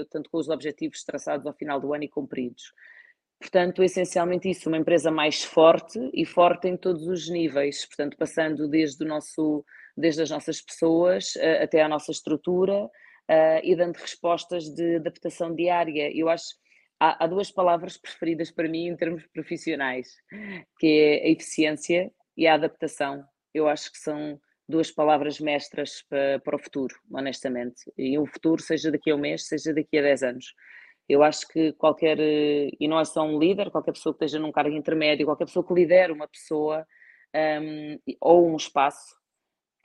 tanto com os objetivos traçados ao final do ano e cumpridos. Portanto, essencialmente isso, uma empresa mais forte e forte em todos os níveis, portanto, passando desde o nosso desde as nossas pessoas uh, até à nossa estrutura uh, e dando respostas de adaptação diária. Eu acho há, há duas palavras preferidas para mim em termos profissionais, que é a eficiência e a adaptação. Eu acho que são duas palavras mestras para, para o futuro, honestamente. E o futuro, seja daqui a um mês, seja daqui a 10 anos. Eu acho que qualquer, eh, e não é só um líder, qualquer pessoa que esteja num cargo intermédio, qualquer pessoa que lidere uma pessoa um, ou um espaço,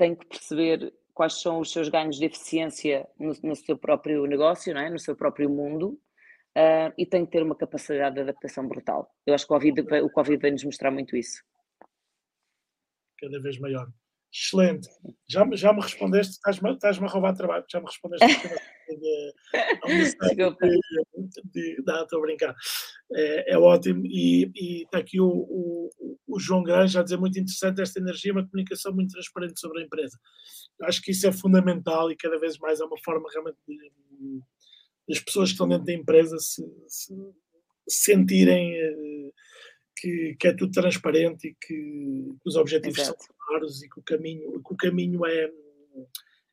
tem que perceber quais são os seus ganhos de eficiência no, no seu próprio negócio, não é? no seu próprio mundo, uh, e tem que ter uma capacidade de adaptação brutal. Eu acho que o Covid, o COVID vem nos mostrar muito isso. Cada vez maior. Excelente. Já, já me respondeste, estás-me estás a roubar trabalho, já me respondeste de, de, estou a brincar. É, é ótimo e, e, está aqui o, o, o João Granja a dizer muito interessante esta energia, uma comunicação muito transparente sobre a empresa. Acho que isso é fundamental e cada vez mais é uma forma realmente de, das pessoas que estão dentro da empresa se, se sentirem eh, que, que, é tudo transparente e que, os objetivos Exato. são claros e que o caminho, que o caminho é,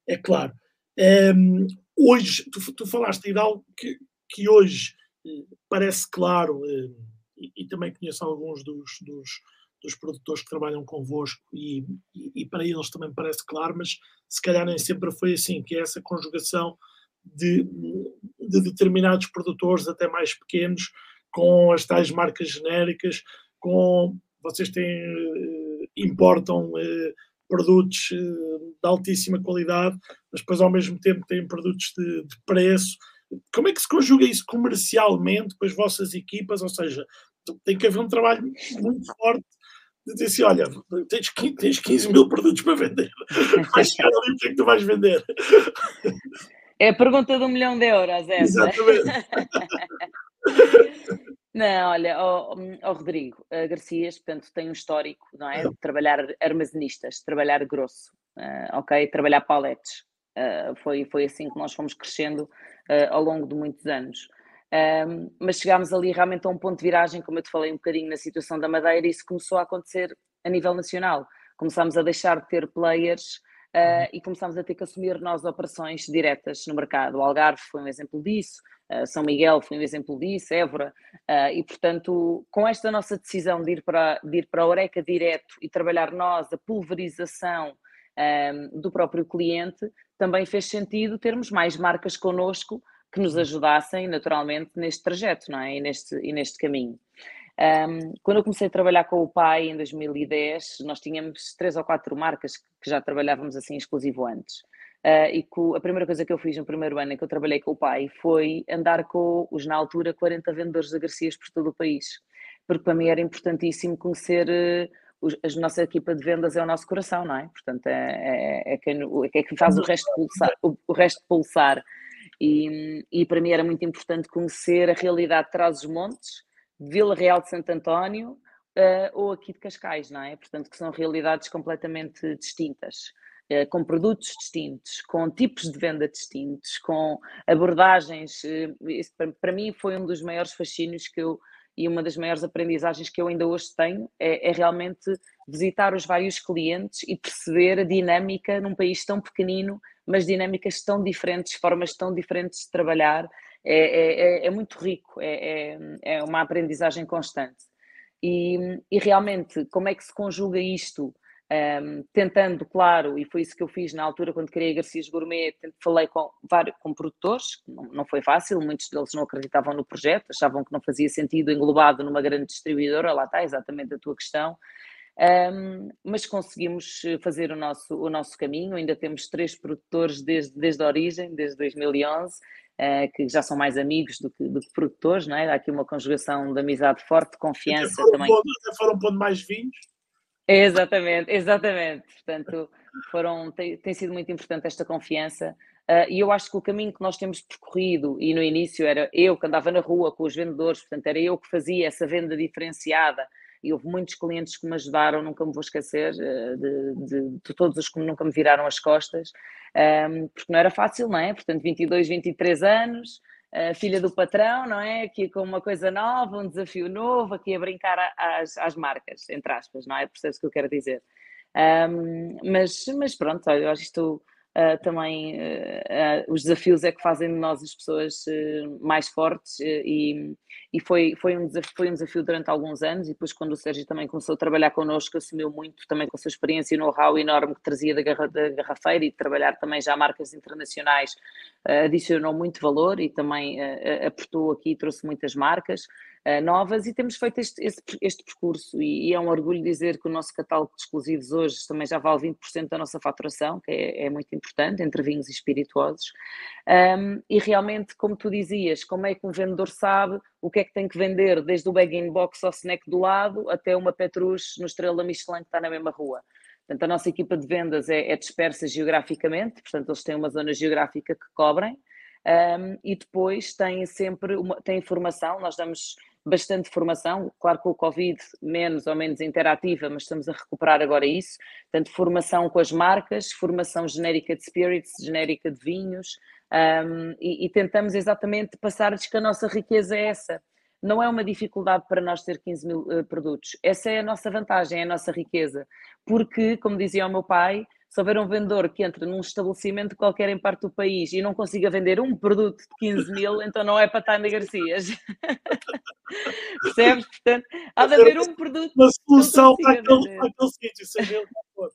é claro. Um, hoje, tu, tu falaste de algo que, que hoje eh, parece claro, eh, e, e, também conheço alguns dos, dos, dos, produtores que trabalham convosco, e, e, e, para eles também parece claro, mas se calhar nem sempre foi assim, que é essa conjugação de, de determinados produtores, até mais pequenos, com as tais marcas genéricas, com vocês têm, eh, importam produtos eh, de altíssima qualidade, mas depois ao mesmo tempo têm produtos de, de preço. Como é que se conjuga isso comercialmente com as vossas equipas? Ou seja, tem que haver um trabalho muito forte de dizer assim: olha, tens 15, tens 15 mil produtos para vender, vais chegar ali, o que é que tu vais vender? É a pergunta de um milhão de euros, essa. Exatamente. Não, olha, oh, oh Rodrigo uh, Garcias, portanto, tem um histórico, não é? De trabalhar armazenistas, trabalhar grosso, uh, ok? Trabalhar paletes. Uh, foi, foi assim que nós fomos crescendo ao longo de muitos anos. Um, mas chegámos ali realmente a um ponto de viragem, como eu te falei um bocadinho na situação da Madeira, e isso começou a acontecer a nível nacional. Começámos a deixar de ter players uh, e começámos a ter que assumir nós operações diretas no mercado. O Algarve foi um exemplo disso, uh, São Miguel foi um exemplo disso, Évora, uh, e portanto, com esta nossa decisão de ir para, de ir para a Oreca direto e trabalhar nós a pulverização um, do próprio cliente, também fez sentido termos mais marcas connosco que nos ajudassem naturalmente neste trajeto não é? e, neste, e neste caminho. Um, quando eu comecei a trabalhar com o pai em 2010, nós tínhamos três ou quatro marcas que já trabalhávamos assim exclusivo antes. Uh, e a primeira coisa que eu fiz no primeiro ano em que eu trabalhei com o pai foi andar com os, na altura, 40 vendedores de Garcias por todo o país. Porque para mim era importantíssimo conhecer uh, a nossa equipa de vendas é o nosso coração, não é? Portanto, é, é, é, quem, é faz o resto pulsar. O, o resto pulsar. E, e, para mim era muito importante conhecer a realidade de Trás-os-Montes, Vila Real de Santo António uh, ou aqui de Cascais, não é? Portanto, que são realidades completamente distintas, uh, com produtos distintos, com tipos de venda distintos, com abordagens. Uh, isso, para, para, mim foi um dos maiores fascínios que eu e uma das maiores aprendizagens que eu ainda hoje tenho é, é realmente visitar os vários clientes e perceber a dinâmica num país tão pequenino, mas dinâmicas tão diferentes, formas tão diferentes de trabalhar é, é, é, é muito rico, é, é, é, uma aprendizagem constante. E, e, realmente, como é que se conjuga isto? Um, tentando, claro, e foi isso que eu fiz na altura quando criei Garcias Gourmet, falei com vários com produtores, não, não foi fácil, muitos deles não acreditavam no projeto, achavam que não fazia sentido englobado numa grande distribuidora, lá está exatamente a tua questão, um, mas conseguimos fazer o nosso, o nosso caminho, ainda temos três produtores desde, desde a origem, desde 2011, uh, que já são mais amigos do que, do que, produtores, não é? Há aqui uma conjugação de amizade forte, de confiança foram também. Pondo, até foram pondo mais vinhos. Exatamente, exatamente. Portanto, foram, tem, tem sido muito importante esta confiança. Uh, e eu acho que o caminho que nós temos percorrido, e no início era eu que andava na rua com os vendedores, portanto, era eu que fazia essa venda diferenciada, e houve muitos clientes que me ajudaram, nunca me vou esquecer, eh, de, de, de todos os que nunca me viraram as costas, um, ehm, porque não era fácil, não é? Portanto, 22, 23 anos, uh, filha do patrão, não é? Aqui com uma coisa nova, um desafio novo, aqui a brincar às, às marcas, entre aspas, não é? Percebes o que eu quero dizer? Um, ehm, mas, mas pronto, olha, eu acho isto Uh, também uh, os desafios é que fazem de nós as pessoas mais fortes e, e foi, foi, um desafio, foi um desafio durante alguns anos e depois quando o Sérgio também começou a trabalhar connosco assumiu muito também com a sua experiência e know-how enorme que trazia da, garra, da garrafeira e de trabalhar também já marcas internacionais adicionou muito valor e também aportou aqui, trouxe muitas marcas novas e temos feito este, este, este percurso e, e, é um orgulho dizer que o nosso catálogo de exclusivos hoje também já vale 20% da nossa faturação, que é, é, muito importante, entre vinhos e espirituosos. Um, e realmente, como tu dizias, como é que um vendedor sabe o que é que tem que vender, desde o bag-in box ao snack do lado até uma Petrus no Estrela Michelin que está na mesma rua. Portanto, a nossa equipa de vendas é, é dispersa geograficamente, portanto, eles têm uma zona geográfica que cobrem. Um, e depois têm sempre uma, têm formação, nós damos bastante formação, claro que o Covid menos ou menos interativa, mas estamos a recuperar agora isso, portanto formação com as marcas, formação genérica de spirits, genérica de vinhos, um, e, e, tentamos exatamente passar-lhes que a nossa riqueza é essa, não é uma dificuldade para nós ter 15 mil uh, produtos. Essa é a nossa vantagem, é a nossa riqueza. Porque, como dizia o meu pai, se houver um vendedor que entra num estabelecimento qualquer em parte do país e não consiga vender um produto de 15 mil, então não é para estar na Garcias. Percebes? Portanto, há de haver um produto. Uma solução para aquele, aquele sítio, seja ele for.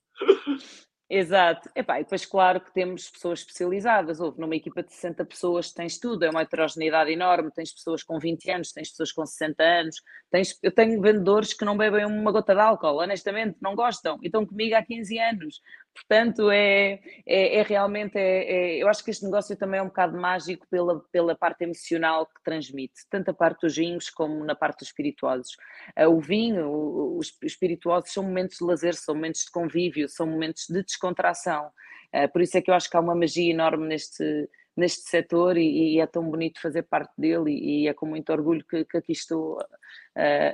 Exato. Epá, e depois, claro que temos pessoas especializadas. Houve numa equipa de 60 pessoas, tens tudo, é uma heterogeneidade enorme. Tens pessoas com 20 anos, tens pessoas com 60 anos. Tens, eu tenho vendedores que não bebem uma gota de álcool, honestamente, não gostam. E estão comigo há 15 anos. Portanto, é, é, é realmente, é, é, eu acho que este negócio também é um bocado mágico pela, pela parte emocional que transmite, tanto a parte dos vinhos como na parte dos espirituosos. Uh, o vinho, os, os espirituosos são momentos de lazer, são momentos de convívio, são momentos de descontração. Uh, por isso é que eu acho que há uma magia enorme neste, neste setor e, e, é tão bonito fazer parte dele e, e é com muito orgulho que, que aqui estou uh,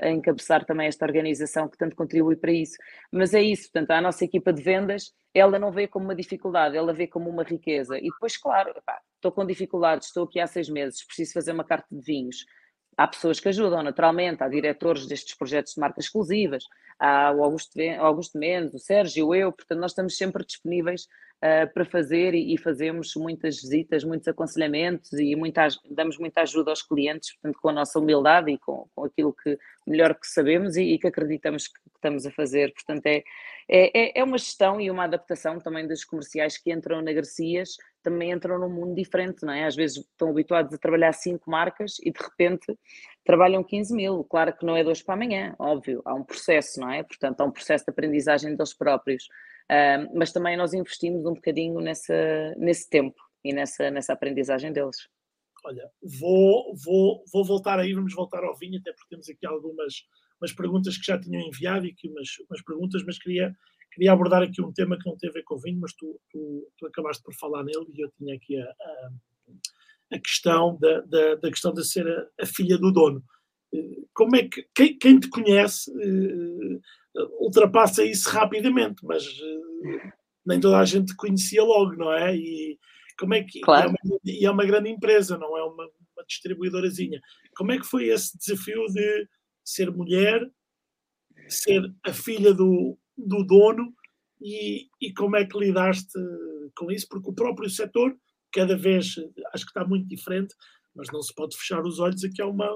a encabeçar também esta organização que tanto contribui para isso. Mas é isso, portanto, a nossa equipa de vendas, ela não vê como uma dificuldade, ela vê como uma riqueza. E depois, claro, estou com dificuldades, estou aqui há seis meses, preciso fazer uma carta de vinhos. Há pessoas que ajudam, naturalmente, há diretores destes projetos de marcas exclusivas, há o Augusto, Augusto Mendes, o Sérgio, eu, portanto, nós estamos sempre disponíveis uh, para fazer e, e, fazemos muitas visitas, muitos aconselhamentos e muita, damos muita ajuda aos clientes, portanto, com a nossa humildade e com, com aquilo que melhor que sabemos e, e que acreditamos que, que, estamos a fazer. Portanto, é, é, é uma gestão e uma adaptação também dos comerciais que entram na Garcias, também entram num mundo diferente, não é? Às vezes estão habituados a trabalhar cinco marcas e de repente trabalham 15 mil. Claro que não é de hoje para amanhã, óbvio, há um processo, não é? Portanto, há um processo de aprendizagem deles próprios mas também nós investimos um bocadinho nessa, nesse tempo e nessa, nessa aprendizagem deles. Olha, vou, vou, vou voltar aí, vamos voltar ao vinho, até porque temos aqui algumas umas perguntas que já tinham enviado e aqui umas, umas perguntas, mas queria, queria abordar aqui um tema que não tem a ver com o vinho, mas tu, tu, tu acabaste por falar nele e eu tinha aqui a, a, a questão da, da, da, questão de ser a, a, filha do dono. Eh, como é que quem, quem te conhece eh, ultrapassa isso rapidamente, mas uh, nem toda a gente conhecia logo, não é? E como é que claro. é, uma, e é uma grande empresa, não é uma, uma distribuidorazinha. Como é que foi esse desafio de ser mulher, ser a filha do, do dono e, e como é que lidaste com isso? Porque o próprio setor cada vez acho que está muito diferente, mas não se pode fechar os olhos a que há uma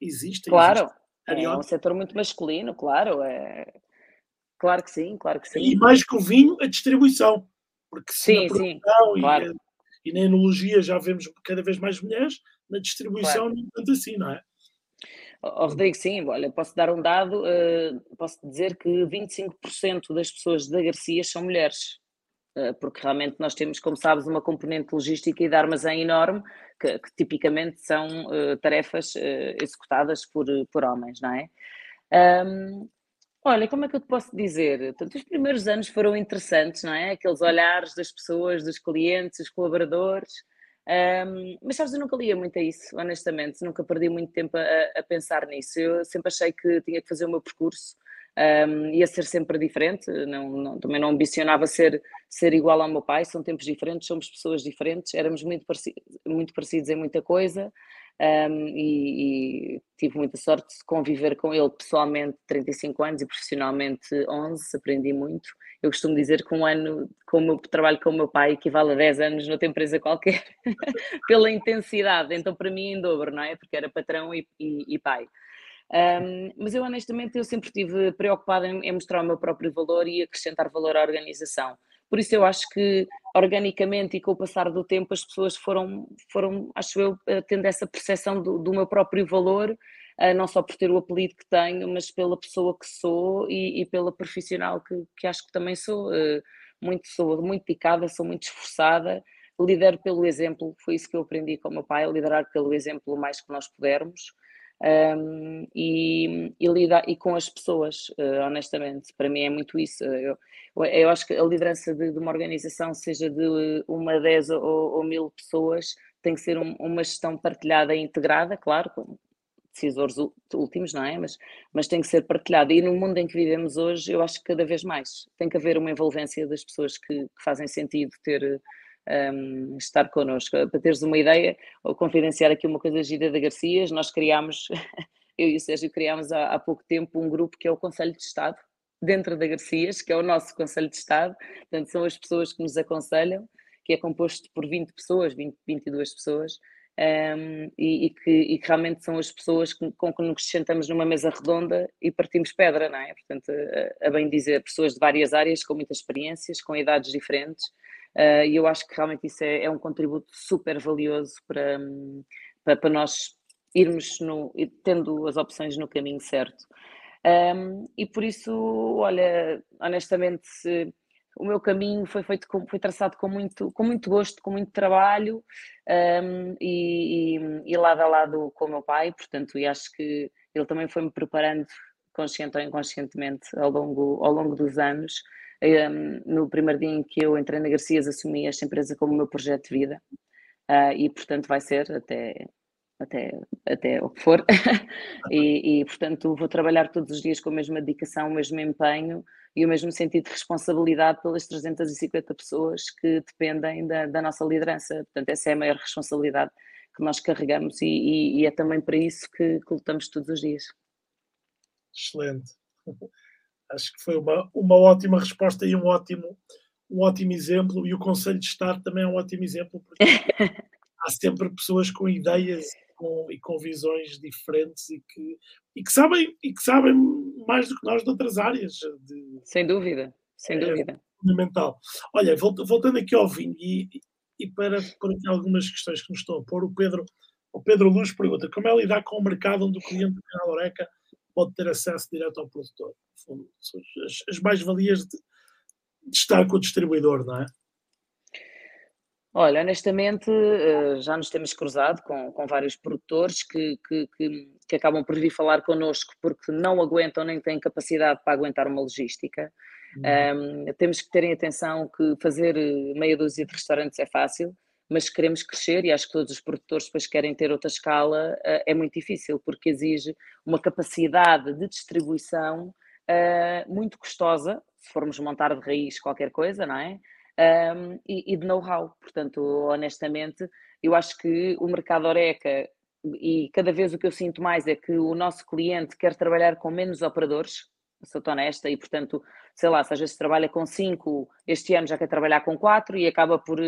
existe. Claro. Existe é um setor muito masculino, claro. É... Claro que sim, claro que sim. E mais que o vinho, a distribuição. Porque sim, sim, e, claro. e, na enologia já vemos cada vez mais mulheres, na distribuição claro. não tanto assim, não é? Oh, Rodrigo, sim, olha, posso dar um dado, uh, posso dizer que 25% das pessoas da Garcia são mulheres. Eh, porque realmente nós temos, como sabes, uma componente logística e de armazém enorme, que, que tipicamente são uh, tarefas uh, executadas por, por homens, não é? Um, olha, como é que eu te posso dizer? Portanto, os primeiros anos foram interessantes, não é? Aqueles olhares das pessoas, dos clientes, dos colaboradores, um, mas sabes, eu nunca lia muito a isso, honestamente, nunca perdi muito tempo a, a pensar nisso. Eu sempre achei que tinha que fazer o meu percurso um, ia ser sempre diferente, não, não, também não ambicionava ser, ser igual ao meu pai, são tempos diferentes, somos pessoas diferentes, éramos muito, pareci muito parecidos em muita coisa um, e, e, tive muita sorte de conviver com ele pessoalmente 35 anos e profissionalmente 11, aprendi muito. Eu costumo dizer que um ano com o meu trabalho com o meu pai equivale a 10 anos noutra empresa qualquer, pela intensidade, então para mim em dobro, não é? Porque era patrão e, e, e pai. Um, mas eu honestamente eu sempre estive preocupada em, em, mostrar o meu próprio valor e acrescentar valor à organização. Por isso eu acho que organicamente e com o passar do tempo as pessoas foram, foram acho eu, tendo essa percepção do, do meu próprio valor, não só por ter o apelido que tenho, mas pela pessoa que sou e, e pela profissional que, que acho que também sou. Muito, sou muito dedicada, sou muito esforçada, lidero pelo exemplo, foi isso que eu aprendi com o meu pai, liderar pelo exemplo o mais que nós pudermos um, e, e, lidar e com as pessoas, uh, honestamente, para mim é muito isso. Eu, eu acho que a liderança de, de uma organização, seja de uma, dez ou, ou mil pessoas, tem que ser um, uma gestão partilhada e integrada, claro, com decisores últimos, não é? Mas, mas tem que ser partilhada. E no mundo em que vivemos hoje, eu acho que cada vez mais tem que haver uma envolvência das pessoas que, que fazem sentido ter um, estar connosco. Para teres uma ideia, ou confidenciar aqui uma coisa gira da Garcias, nós criámos, eu e o Sérgio criámos há, há pouco tempo um grupo que é o Conselho de Estado, dentro da Garcias, que é o nosso Conselho de Estado, portanto são as pessoas que nos aconselham, que é composto por 20 pessoas, 20, 22 pessoas, um, e, e, que, e, que, realmente são as pessoas com, que nos sentamos numa mesa redonda e partimos pedra, não é? Portanto, a, a bem dizer, pessoas de várias áreas, com muitas experiências, com idades diferentes, Uh, e eu acho que realmente isso é, é um contributo super valioso para, para, para, nós irmos no, tendo as opções no caminho certo. Um, e por isso, olha, honestamente, o meu caminho foi feito com, foi traçado com muito, com muito gosto, com muito trabalho um, e, e, e, lado a lado com o meu pai, portanto, e acho que ele também foi-me preparando consciente ou inconscientemente ao longo, ao longo dos anos um, no primeiro dia em que eu entrei na Garcias, assumi esta empresa como meu projeto de vida uh, e, portanto, vai ser até, até, até o que for. e, e, portanto, vou trabalhar todos os dias com a mesma dedicação, o mesmo empenho e o mesmo sentido de responsabilidade pelas 350 pessoas que dependem da, da nossa liderança. Portanto, essa é a maior responsabilidade que nós carregamos e, e, e é também para isso que, que lutamos todos os dias. Excelente. Acho que foi uma, uma ótima resposta e um ótimo, um ótimo exemplo. E o Conselho de Estado também é um ótimo exemplo, porque há sempre pessoas com ideias com, e com visões diferentes e que, e, que sabem, e que sabem mais do que nós de outras áreas. De, sem dúvida, sem é, dúvida. Fundamental. Olha, voltando aqui ao vinho e, e para aqui algumas questões que nos estão a pôr, o Pedro, o Pedro Luz pergunta como é lidar com o mercado onde o cliente do canal Oreca pode ter acesso direto ao produtor. As, as mais-valias de, de estar com o distribuidor, não é? Olha, honestamente, eh, já nos temos cruzado com, com vários produtores que, que, que, que, acabam por vir falar connosco porque não aguentam nem têm capacidade para aguentar uma logística. Uhum. Um, temos que terem atenção que fazer eh, meia dúzia de restaurantes é fácil, mas queremos crescer e acho que todos os produtores depois querem ter outra escala, uh, é muito difícil, porque exige uma capacidade de distribuição muito custosa, se formos montar de raiz qualquer coisa, não é? Um, e, e, de know-how. Portanto, honestamente, eu acho que o mercado Oreca, e cada vez o que eu sinto mais é que o nosso cliente quer trabalhar com menos operadores, sou honesta, e portanto, sei lá, se às vezes trabalha com cinco, este ano já quer trabalhar com quatro e acaba por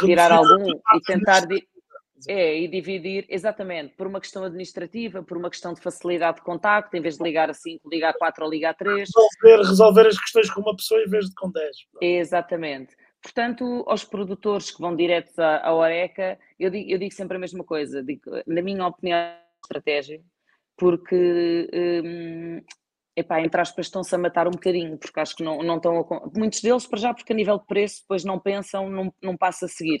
retirar algum e tentar é, e dividir, exatamente, por uma questão administrativa, por uma questão de facilidade de contacto, em vez de ligar a 5, ligar a 4 ou ligar a 3. Resolver, resolver as questões com uma pessoa em vez de com 10. Exatamente. Portanto, aos produtores que vão direto à, à Oreca, eu digo, eu digo sempre a mesma coisa, digo, na minha opinião, estratégia, porque hum, epá, entre aspas, estão-se a matar um bocadinho, porque acho que não, não estão a... Muitos deles, para já, porque a nível de preço, depois não pensam, não, não passa a seguir.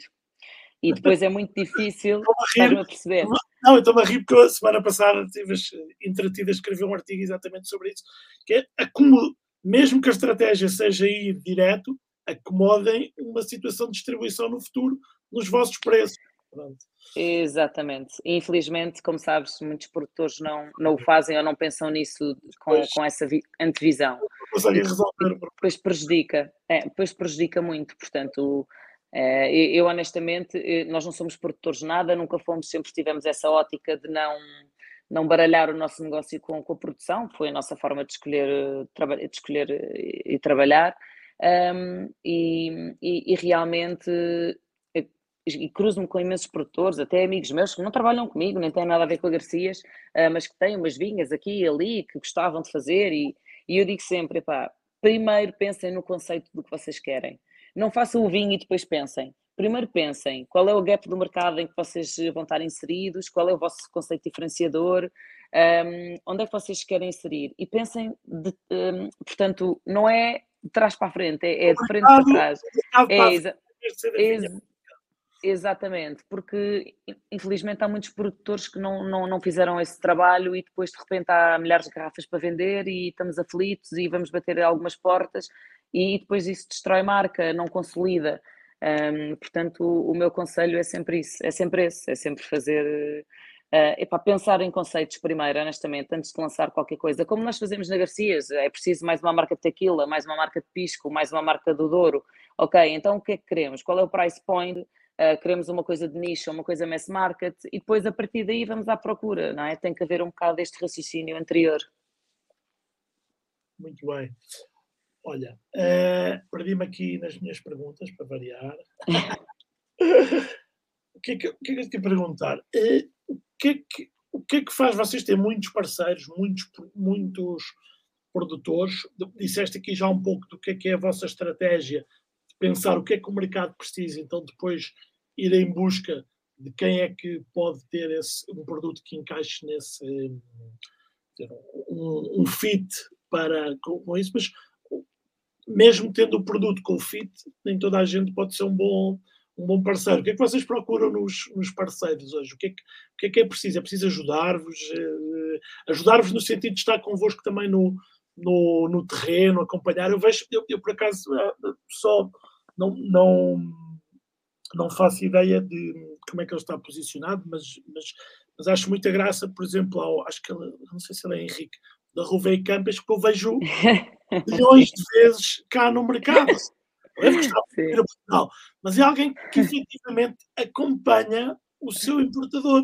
E depois é muito difícil estar-me a perceber. Não, eu estou-me a rir porque a semana passada estive entretida a escrever um artigo exatamente sobre isso, que é acumulo, mesmo que a estratégia seja ir direto, acomodem uma situação de distribuição no futuro nos vossos preços. Pronto. Exatamente. Infelizmente, como sabes, muitos produtores não, não o fazem ou não pensam nisso com, com essa antevisão. Conseguem resolver. Depois prejudica, é, depois prejudica muito. Portanto, é, eu honestamente, eh, nós não somos produtores de nada, nunca fomos, sempre tivemos essa ótica de não, não baralhar o nosso negócio com, com a produção, foi a nossa forma de escolher, de escolher e trabalhar. Um, e, e, e realmente e cruzo-me com imensos produtores, até amigos meus que não trabalham comigo, nem têm nada a ver com a Garcias, uh, mas que têm umas vinhas aqui e ali que gostavam de fazer e, e eu digo sempre, pá, primeiro pensem no conceito do que vocês querem. Não façam o vinho e depois pensem. Primeiro pensem qual é o gap do mercado em que vocês vão estar inseridos, qual é o vosso conceito diferenciador, um, onde é que vocês querem inserir. E pensem, de, um, portanto, não é de trás para a frente, é, é de frente para trás. É, exa ex exatamente, porque infelizmente há muitos produtores que não, não, não fizeram esse trabalho e depois de repente há milhares de garrafas para vender e estamos aflitos e vamos bater algumas portas e depois isso destrói marca, não consolida. Um, portanto, o, o, meu conselho é sempre isso, é sempre esse, é sempre fazer, uh, epá, pensar em conceitos primeiro, honestamente, antes de lançar qualquer coisa. Como nós fazemos na Garcias, é preciso mais uma marca de tequila, mais uma marca de pisco, mais uma marca do Douro. Ok, então o que é que queremos? Qual é o price point? Uh, queremos uma coisa de nicho, uma coisa mass market, e depois a partir daí vamos à procura, não é? Tem que haver um bocado deste raciocínio anterior. Muito bem. Olha, uh, perdi-me aqui nas minhas perguntas, para variar. o, que é que, o que é que eu te perguntar? Uh, o, que é que, o que é que faz vocês terem muitos parceiros, muitos, muitos produtores? Disseste aqui já um pouco do que é que é a vossa estratégia de pensar o que é que o mercado precisa, então depois ir em busca de quem é que pode ter esse, um produto que encaixe nesse um, um fit para com, com isso, mas mesmo tendo o produto com fit, nem toda a gente pode ser um bom, um bom parceiro. O que é que vocês procuram nos, nos parceiros hoje? O que é que, o que, é, que é preciso? É preciso ajudar-vos? Eh, ajudar-vos no sentido de estar convosco também no, no, no terreno, acompanhar. Eu vejo, eu, eu por acaso eh, só não, não, não faço ideia de como é que ele está posicionado, mas, mas, mas acho muita graça, por exemplo, ao, acho que ele, não sei se ele é Henrique, da Ruvei Campos, que eu vejo milhões de vezes cá no mercado. É ir a Portugal, mas é alguém que efetivamente acompanha o seu importador,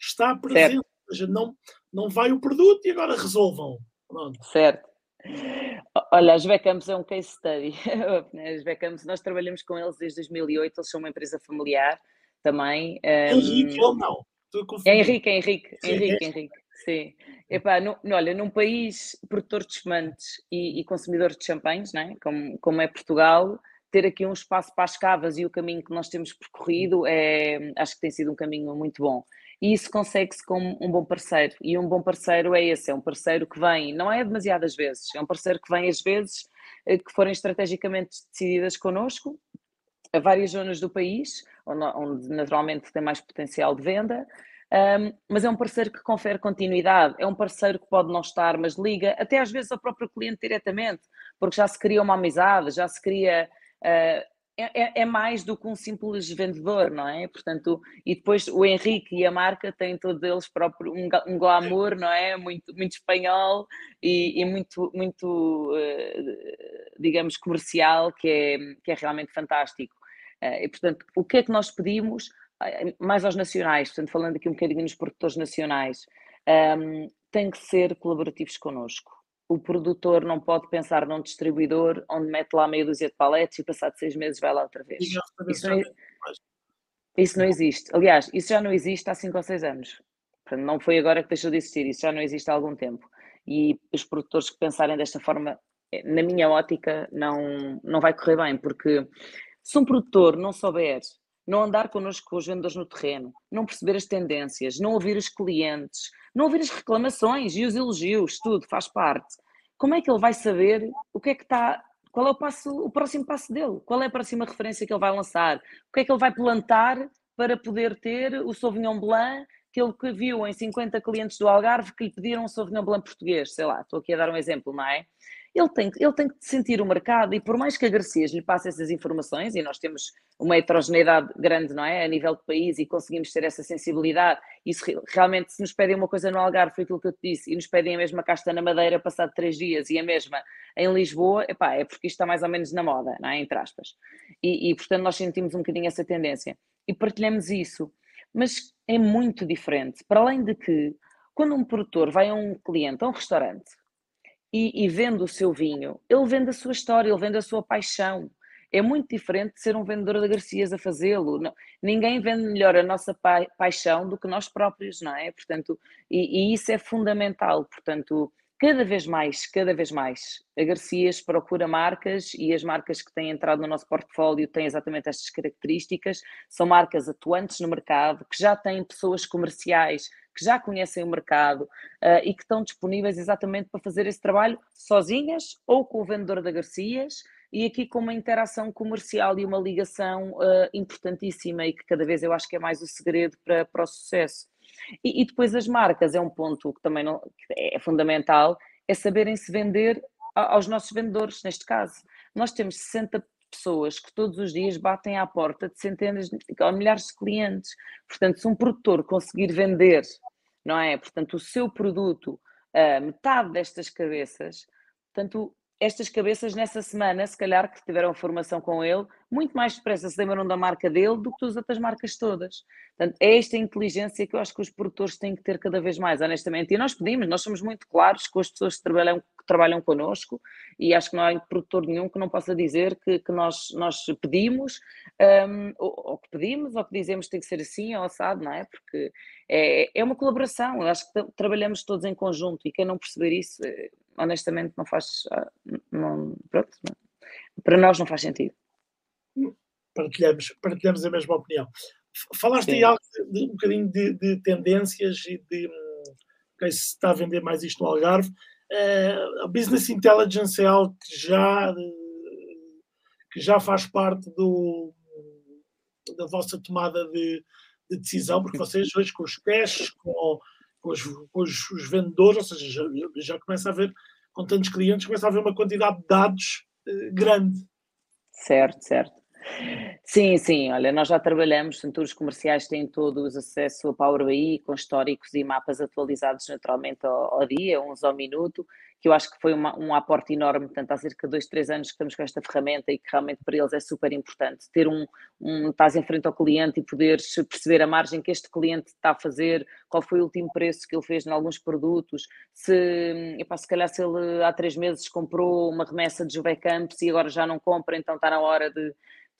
está presente, certo. ou seja, não, não vai o produto e agora resolvam. Pronto. Certo. Olha, as Becamps é um case study. As Becamps, nós trabalhamos com eles desde 2008, eles são uma empresa familiar também. Henrique um... ou não? É Henrique, é Henrique, Henrique, é. Henrique. Sim. Epá, no, olha, num país produtor de espumantes e, e consumidor de champanhes, né? como, como é Portugal, ter aqui um espaço para as cavas e o caminho que nós temos percorrido é, acho que tem sido um caminho muito bom. E isso consegue-se com um bom parceiro. E um bom parceiro é esse, é um parceiro que vem, não é demasiadas vezes, é um parceiro que vem às vezes eh, que forem estrategicamente decididas connosco, a várias zonas do país, onde naturalmente tem mais potencial de venda, um, mas é um parceiro que confere continuidade, é um parceiro que pode não estar, mas liga até às vezes ao próprio cliente diretamente, porque já se cria uma amizade, já se cria. Uh, é, é, mais do que um simples vendedor, não é? Portanto, e depois o Henrique e a marca têm todos eles próprio um, um glamour, não é? Muito, muito espanhol e, e muito, muito uh, digamos, comercial, que é, que é realmente fantástico. Uh, e, portanto, o que é que nós pedimos? Mais aos nacionais, portanto, falando aqui um bocadinho nos produtores nacionais, um, tem que ser colaborativos connosco. O produtor não pode pensar num distribuidor onde mete lá meia dúzia de paletes e passado seis meses vai lá outra vez. Isso não, isso não existe. Aliás, isso já não existe há cinco ou seis anos. Portanto, não foi agora que deixou de existir, isso já não existe há algum tempo. E os produtores que pensarem desta forma, eh, na minha ótica, não, não vai correr bem, porque se um produtor não souber não andar connosco com os vendedores no terreno, não perceber as tendências, não ouvir os clientes, não ouvir as reclamações e os elogios, tudo faz parte. Como é que ele vai saber o que é que está, qual é o passo, o próximo passo dele? Qual é a próxima referência que ele vai lançar? O que é que ele vai plantar para poder ter o Sauvignon Blanc que ele viu em 50 clientes do Algarve que lhe pediram um Sauvignon Blanc português, sei lá, estou aqui a dar um exemplo, não é? Ele tem, ele tem que sentir o mercado e por mais que a Garcias lhe passe essas informações, e nós temos uma heterogeneidade grande, não é? A nível de país e conseguimos ter essa sensibilidade, e realmente se nos pedem uma coisa no Algarve, foi aquilo que eu te disse, e nos pedem a mesma casta na Madeira passado três dias e a mesma em Lisboa, epá, é porque isto está mais ou menos na moda, não é? Entre aspas. E, e portanto nós sentimos um bocadinho essa tendência. E partilhamos isso. Mas é muito diferente. Para além de que, quando um produtor vai a um cliente, a um restaurante, e, e vende o seu vinho, ele vende a sua história, ele vende a sua paixão. É muito diferente de ser um vendedor de Garcias a fazê-lo. Ninguém vende melhor a nossa pa paixão do que nós próprios, não é? Portanto, e, e, isso é fundamental. Portanto, cada vez mais, cada vez mais, a Garcias procura marcas e as marcas que têm entrado no nosso portfólio têm exatamente estas características. São marcas atuantes no mercado, que já têm pessoas comerciais que já conhecem o mercado uh, e que estão disponíveis exatamente para fazer esse trabalho sozinhas ou com o vendedor da Garcias e aqui com uma interação comercial e uma ligação uh, importantíssima e que cada vez eu acho que é mais o segredo para, para o sucesso. E, e, depois as marcas é um ponto que também não, que é fundamental, é saberem se vender aos nossos vendedores, neste caso. Nós temos 60 pessoas que todos os dias batem à porta de centenas ou milhares de clientes. Portanto, se um produtor conseguir vender, não é? Portanto, o seu produto, a metade destas cabeças, portanto, estas cabeças nessa semana, se calhar que tiveram formação com ele, muito mais depressa se lembram da marca dele do que das outras marcas todas. Portanto, é esta inteligência que eu acho que os produtores têm que ter cada vez mais, honestamente. E nós pedimos, nós somos muito claros com as pessoas que trabalham, que trabalham connosco e acho que não há produtor nenhum que não possa dizer que, que nós, nós pedimos, um, ou, ou, que pedimos, ou que dizemos que tem que ser assim ou assado, não é? Porque é, é uma colaboração, eu acho que trabalhamos todos em conjunto e quem não perceber isso eh, honestamente não faz. Ah, não, pronto, não. para nós não faz sentido. Partilhamos, partilhamos a mesma opinião. Falaste Sim. aí algo de, um bocadinho de, de, tendências e de okay, se está a vender mais isto no Algarve. Uh, a Business Intelligence é algo que já, que já faz parte do, da vossa tomada de, de decisão, porque vocês hoje com os cash, com os, os, os vendedores, ou seja, já, já, começa a haver, com tantos clientes, começa a haver uma quantidade de dados eh, grande. Certo, certo. Sim, sim, olha, nós já trabalhamos, centros comerciais têm todos acesso a Power BI com históricos e mapas atualizados naturalmente ao, ao dia, uns ao minuto, que eu acho que foi uma, um aporte enorme, portanto há cerca de dois, três anos que estamos com esta ferramenta e que realmente para eles é super importante, ter um, um estás em frente ao cliente e poderes perceber a margem que este cliente está a fazer, qual foi o último preço que ele fez em alguns produtos, se, epá, se calhar se ele há três meses comprou uma remessa de Juvecamps e agora já não compra, então está na hora de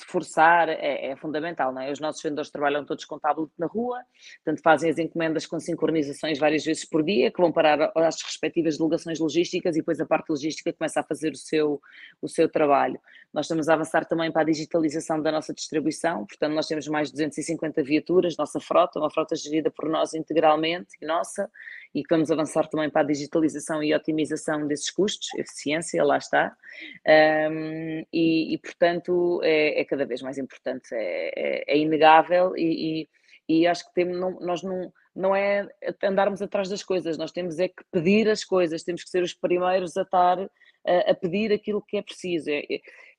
forçar é, é, fundamental, não é? Os nossos vendedores trabalham todos com tablet na rua, portanto fazem as encomendas com sincronizações várias vezes por dia, que vão parar às respectivas delegações logísticas e depois a parte logística começa a fazer o seu, o seu trabalho. Nós estamos a avançar também para a digitalização da nossa distribuição, portanto nós temos mais de 250 viaturas, nossa frota, uma frota gerida por nós integralmente e nossa, e que vamos avançar também para a digitalização e otimização desses custos, eficiência, lá está, um, e, e, portanto é, é, cada vez mais importante, é, é, é inegável e, e, e, acho que temos, não, nós não, não é andarmos atrás das coisas, nós temos é que pedir as coisas, temos que ser os primeiros a estar a, a pedir aquilo que é preciso.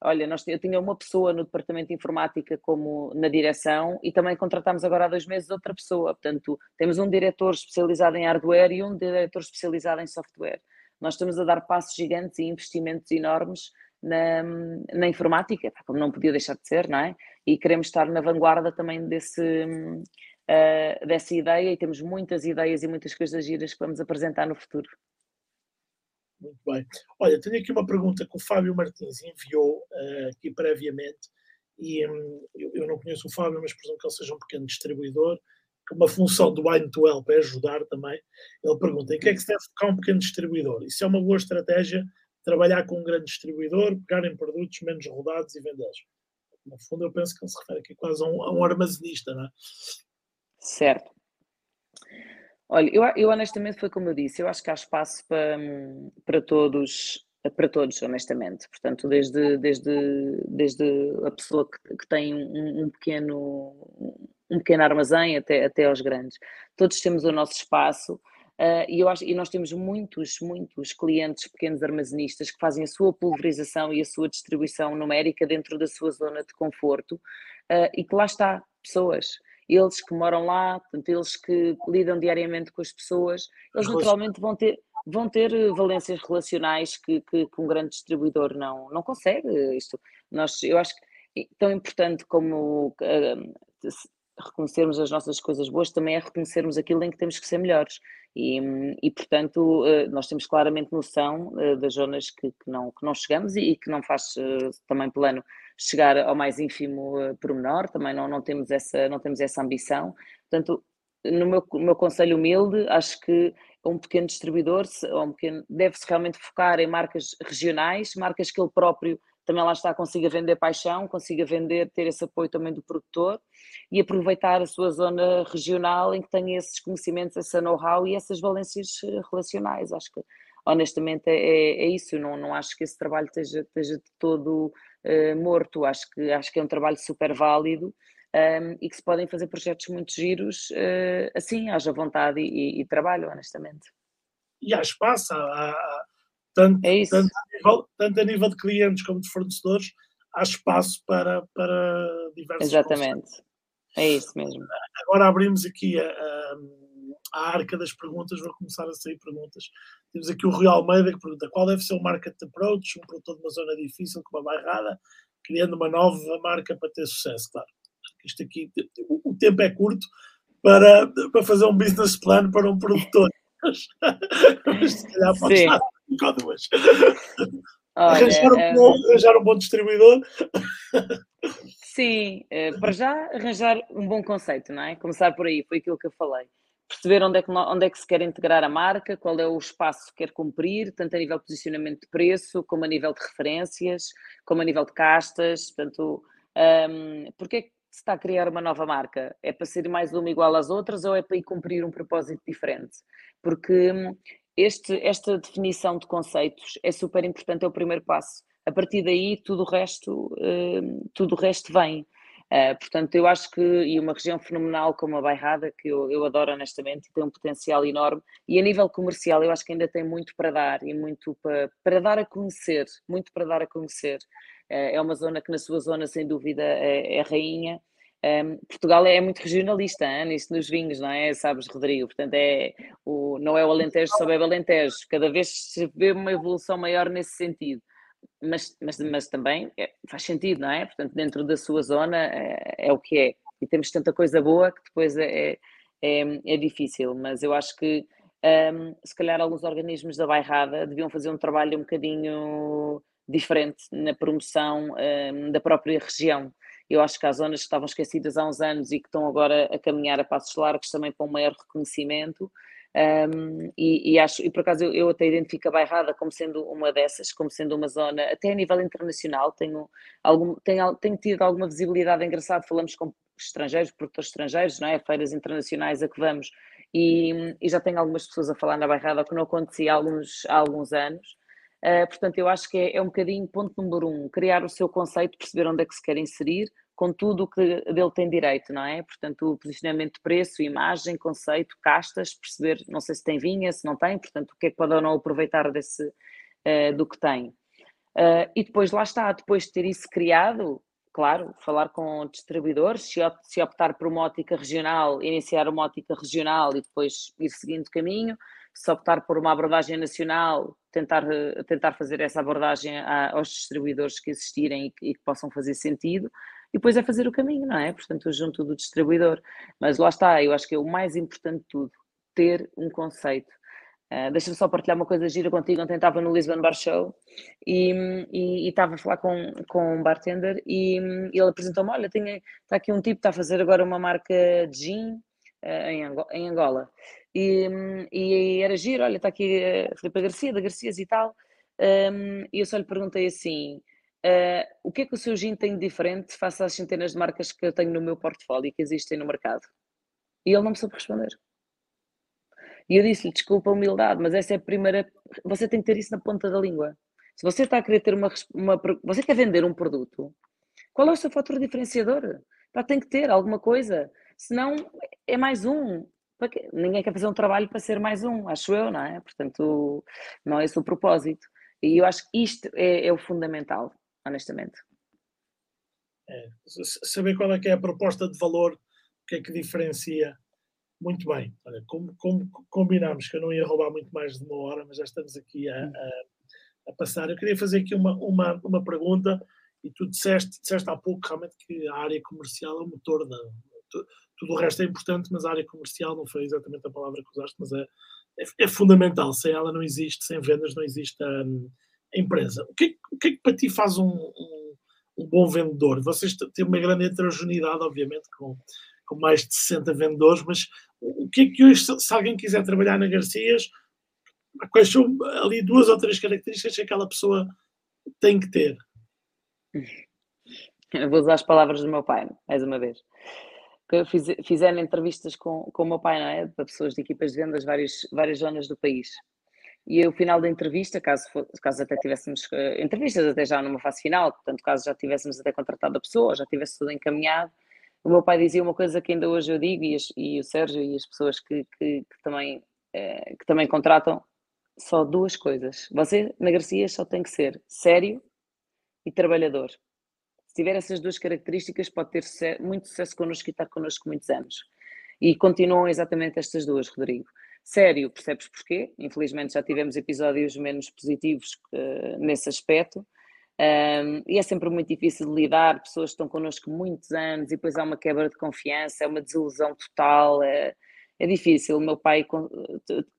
Olha, nós, eu tinha uma pessoa no departamento de informática como na direção e também contratámos agora há dois meses outra pessoa. Portanto, temos um diretor especializado em hardware e um diretor especializado em software. Nós estamos a dar passos gigantes e investimentos enormes na, na informática, como não podia deixar de ser, não é? E queremos estar na vanguarda também desse, uh, dessa ideia e temos muitas ideias e muitas coisas giras que vamos apresentar no futuro. Muito bem. Olha, tenho aqui uma pergunta que o Fábio Martins enviou uh, aqui previamente, e um, eu, eu, não conheço o Fábio, mas presumo que ele seja um pequeno distribuidor, que uma função do Wine to Help é ajudar também. Ele pergunta: em que é que se deve focar um pequeno distribuidor? Isso é uma boa estratégia, trabalhar com um grande distribuidor, pegar em produtos menos rodados e vendê-los. No fundo, eu penso que ele se refere aqui quase a um, a um armazenista, não é? Certo. Olha, eu, eu, honestamente foi como eu disse, eu acho que há espaço para, para todos, para todos, honestamente. Portanto, desde, desde, desde a pessoa que, que tem um, um, pequeno um pequeno armazém até, até aos grandes. Todos temos o nosso espaço. Uh, e, eu acho, e nós temos muitos, muitos clientes pequenos armazenistas que fazem a sua pulverização e a sua distribuição numérica dentro da sua zona de conforto uh, e que lá está, pessoas eles que moram lá, portanto, eles que lidam diariamente com as pessoas, eles naturalmente vão ter, vão ter eh, valências relacionais que, que, que, um grande distribuidor não, não consegue. Isto, nós, eu acho que tão importante como uh, reconhecermos as nossas coisas boas, também é reconhecermos aquilo em que temos que ser melhores. E, e portanto, uh, nós temos claramente noção das zonas que, que, não, que não chegamos e, e que não faz também plano chegar ao mais ínfimo uh, pormenor, também não, não, temos essa, não temos essa ambição. Portanto, no meu, no meu conselho humilde, acho que um pequeno distribuidor, um pequeno, deve-se realmente focar em marcas regionais, marcas que ele próprio também lá está, consiga vender paixão, consiga vender, ter esse apoio também do produtor e aproveitar a sua zona regional em que tenha esses conhecimentos, essa know-how e essas valências eh, relacionais. Acho que honestamente é, é, é isso, não, não acho que esse trabalho esteja, esteja de todo uh, morto, acho que, acho que é um trabalho super válido. Um, ehm, e que se podem fazer projetos muito giros uh, assim, haja vontade e, e, e, trabalho, honestamente. E há espaço, há, há, tanto, é tanto, a nível, tanto a nível de clientes como de fornecedores, há espaço para, para diversos Exatamente, conceitos. é isso mesmo. Agora abrimos aqui a, a, a, arca das perguntas, vou começar a sair perguntas. Temos aqui o Rui Almeida que pergunta qual deve ser o market approach, um produtor de uma zona difícil como a Bairrada, criando uma nova marca para ter sucesso, claro. Isto aqui, o tempo é curto para, para fazer um business plan para um produtor. Mas, se calhar pode Sim. estar ou duas. arranjar, um é, bom, arranjar um bom distribuidor. Sim, eh, para já arranjar um bom conceito, não é? Começar por aí, foi aquilo que eu falei. Perceber onde é, que, onde é que se quer integrar a marca, qual é o espaço que quer cumprir, tanto a nível de posicionamento de preço, como a nível de referências, como a nível de castas. Portanto, um, porque é que se está a criar uma nova marca? É para ser mais uma igual às outras ou é para ir cumprir um propósito diferente? Porque hum, este, esta definição de conceitos é super importante, é o primeiro passo. A partir daí, tudo o resto, uh, tudo o resto vem. Uh, portanto, eu acho que, e uma região fenomenal como a Bairrada, que eu, eu adoro honestamente, tem um potencial enorme, e a nível comercial eu acho que ainda tem muito para dar, e muito para, para dar a conhecer, muito para dar a conhecer. Uh, é uma zona que na sua zona, sem dúvida, é, é rainha, um, Portugal é muito regionalista hein, nisso nos vinhos, não é? Sabes, Rodrigo? Portanto, é, o, não é o Alentejo, só bebe Alentejo. Cada vez se vê uma evolução maior nesse sentido. Mas, mas, mas também é, faz sentido, não é? Portanto, dentro da sua zona é, é, o que é. E temos tanta coisa boa que depois é, é, é difícil. Mas eu acho que um, se calhar alguns organismos da bairrada deviam fazer um trabalho um bocadinho diferente na promoção um, da própria região eu acho que há zonas que estavam esquecidas há uns anos e que estão agora a caminhar a passos largos também para um maior reconhecimento. Um, e, e, acho, e por acaso eu, eu, até identifico a Bairrada como sendo uma dessas, como sendo uma zona, até a nível internacional, tenho, algum, tenho, tenho tido alguma visibilidade engraçada, falamos com estrangeiros, produtores estrangeiros, não é? Feiras internacionais a que vamos, e, e já tenho algumas pessoas a falar na Bairrada, que não acontecia há alguns, há alguns anos, Uh, portanto, eu acho que é, é, um bocadinho ponto número um, criar o seu conceito, perceber onde é que se quer inserir, com tudo o que dele tem direito, não é? Portanto, o posicionamento de preço, imagem, conceito, castas, perceber, não sei se tem vinha, se não tem, portanto, o que é que pode ou não aproveitar desse, uh, do que tem. Uh, e depois lá está, depois de ter isso criado, claro, falar com distribuidores, se, se optar por uma ótica regional, iniciar uma ótica regional e depois ir seguindo caminho, se optar por uma abordagem nacional, tentar, tentar fazer essa abordagem aos distribuidores que existirem e que, e que, possam fazer sentido, e depois é fazer o caminho, não é? Portanto, junto do distribuidor. Mas lá está, eu acho que é o mais importante de tudo, ter um conceito. Uh, Deixa-me só partilhar uma coisa gira contigo. Ontem estava no Lisbon Bar Show e, e, estava a falar com, com um bartender e, e ele apresentou-me: Olha, está aqui um tipo está a fazer agora uma marca de gin uh, em, Angola, em Angola. E, e era giro, olha, está aqui a Filipe Garcia, da Garcias e tal. Um, e eu só lhe perguntei assim: uh, o que é que o seu gin tem de diferente face às centenas de marcas que eu tenho no meu portfólio que existem no mercado? E ele não me soube responder. E eu disse-lhe: desculpa a humildade, mas essa é a primeira. Você tem que ter isso na ponta da língua. Se você está a querer ter uma. uma você quer vender um produto, qual é o seu fator diferenciador? Pá, tem que ter alguma coisa. Senão é mais um ninguém quer fazer um trabalho para ser mais um, acho eu, não é? Portanto, não é esse o propósito. E eu acho que isto é, é o fundamental, honestamente. É, saber qual é que é a proposta de valor, o que é que diferencia. Muito bem. Olha, como, como combinámos que eu não ia roubar muito mais de uma hora, mas já estamos aqui a, a, a passar. Eu queria fazer aqui uma, uma, uma pergunta, e tu disseste, disseste há pouco realmente que a área comercial é o motor da, tudo o resto é importante, mas a área comercial não foi exatamente a palavra que usaste, mas é, é, é fundamental. Sem ela não existe, sem vendas não existe a empresa. O que, é, o que, é que para ti faz um, um, um, bom vendedor? Vocês têm uma grande heterogeneidade, obviamente, com, com mais de 60 vendedores, mas o que é que hoje, se alguém quiser trabalhar na Garcias, quais são ali duas ou três características que aquela pessoa tem que ter? Eu vou usar as palavras do meu pai, mais uma vez. Fiz, fizeram entrevistas com, com o meu pai, não é? Para pessoas de equipas de vendas, várias, várias zonas do país. E o final da entrevista, caso, caso até tivéssemos uh, entrevistas até já numa fase final, portanto, caso já tivéssemos até contratado a pessoa, já tivesse tudo encaminhado, o meu pai dizia uma coisa que ainda hoje eu digo, e, as, e o Sérgio e as pessoas que, que, que também, uh, que também contratam, só duas coisas. Você, na Garcia, só tem que ser sério e trabalhador. Se tiver essas duas características, pode ter muito sucesso connosco e estar connosco muitos anos. E continuam exatamente estas duas, Rodrigo. Sério, percebes porquê? Infelizmente já tivemos episódios menos positivos uh, nesse aspecto. Um, e é sempre muito difícil de lidar, pessoas que estão connosco muitos anos e depois há uma quebra de confiança, é uma desilusão total, é, é difícil. O meu pai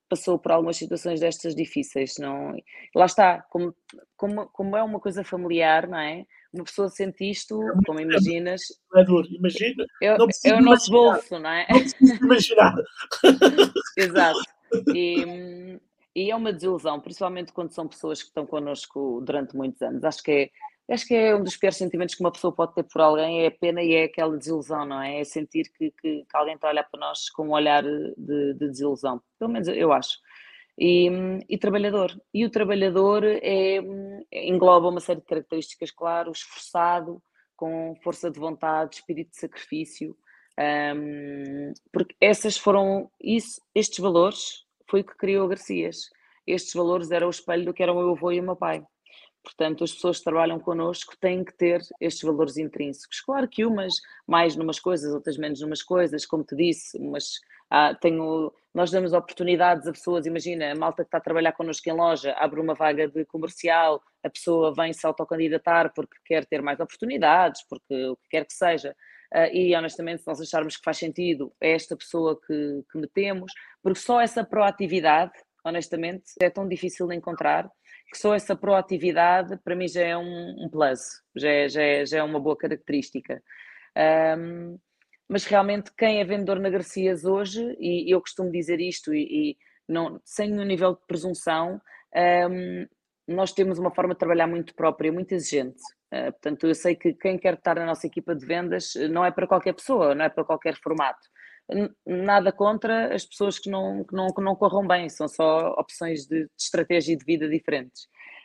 passou por algumas situações destas difíceis, não? Lá está, como, como, como é uma coisa familiar, não é? Uma pessoa sente isto, é como imaginas. É duro, imagina. É, é o nosso bolso, não é? Não imaginar. Exato. E, e é uma desilusão, principalmente quando são pessoas que estão connosco durante muitos anos. Acho que é acho que é um dos piores sentimentos que uma pessoa pode ter por alguém, é a pena e é aquela desilusão, não é? É sentir que, que, que alguém está a olhar para nós com um olhar de, de desilusão. Pelo menos eu acho. E, e, trabalhador. E o trabalhador é, engloba uma série de características, claro, esforçado, com força de vontade, espírito de sacrifício, um, porque essas foram, isso, estes valores foi o que criou Garcias. Estes valores eram o espelho do que era o meu avô e o meu pai. Portanto, as pessoas que trabalham connosco têm que ter estes valores intrínsecos. Claro que umas mais numas coisas, outras menos numas coisas, como te disse, mas ah, tenho, nós damos oportunidades a pessoas, imagina, a malta que está a trabalhar connosco em loja, abre uma vaga de comercial, a pessoa vem se autocandidatar porque quer ter mais oportunidades, porque o que quer que seja. Uh, e honestamente, se nós acharmos que faz sentido, é esta pessoa que, que metemos, porque só essa proatividade, honestamente, é tão difícil de encontrar que só essa proatividade para mim já é um, um plus, já é, já, é, já é uma boa característica. Um, mas realmente quem é vendedor na Garcias hoje, e eu costumo dizer isto, e, e não, sem um nível de presunção, um, nós temos uma forma de trabalhar muito própria, muito exigente. Uh, portanto, eu sei que quem quer estar na nossa equipa de vendas não é para qualquer pessoa, não é para qualquer formato nada contra as pessoas que não, que não, que não corram bem, são só opções de, de estratégia e de vida diferentes.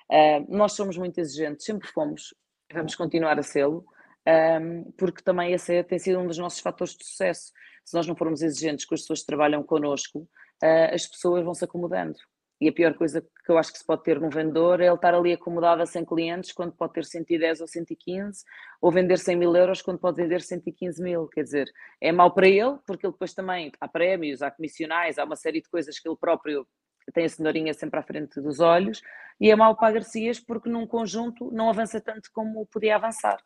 Uh, nós somos muito exigentes, sempre fomos, vamos continuar a sê-lo, um, porque também esse é, tem sido um dos nossos fatores de sucesso. Se nós não formos exigentes com as pessoas que trabalham connosco, uh, as pessoas vão se acomodando. E a pior coisa que eu acho que se pode ter num vendedor é ele estar ali acomodado a 100 clientes quando pode ter 110 ou 115, ou vender 100 mil euros quando pode vender 115 mil. Quer dizer, é mau para ele, porque ele depois também há prémios, há comissionais, há uma série de coisas que ele próprio tem a cenourinha sempre à frente dos olhos, e é mau para a Garcias porque num conjunto não avança tanto como podia avançar.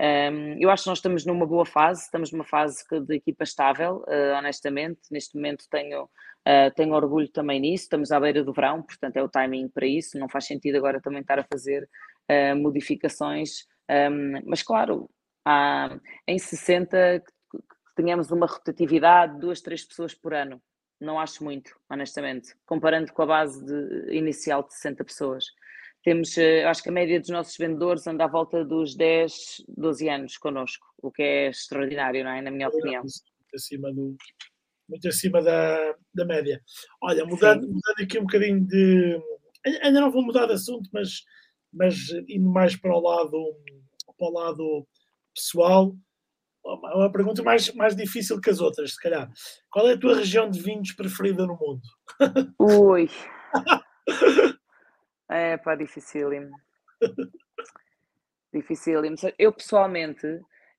Um, eu acho que nós estamos numa boa fase, estamos numa fase de equipa estável, uh, honestamente. Neste momento tenho, uh, tenho orgulho também nisso. Estamos à beira do verão, portanto é o timing para isso. Não faz sentido agora também estar a fazer uh, modificações, um, mas claro, há, em 60 que, tenhamos uma rotatividade de duas, três pessoas por ano. Não acho muito, honestamente, comparando com a base de, inicial de 60 pessoas. Temos, eh, acho que a média dos nossos vendedores anda à volta dos 10, 12 anos connosco, o que é extraordinário, não é? Na minha opinião. Muito acima, do, muito acima da, da média. Olha, mudando, mudando aqui um bocadinho de. Ainda não vou mudar de assunto, mas, mas indo mais para o lado, para o lado pessoal, é uma pergunta mais, mais difícil que as outras, se calhar. Qual é a tua região de vinhos preferida no mundo? Ui. É pá, dificílimo. dificílimo. Eu pessoalmente,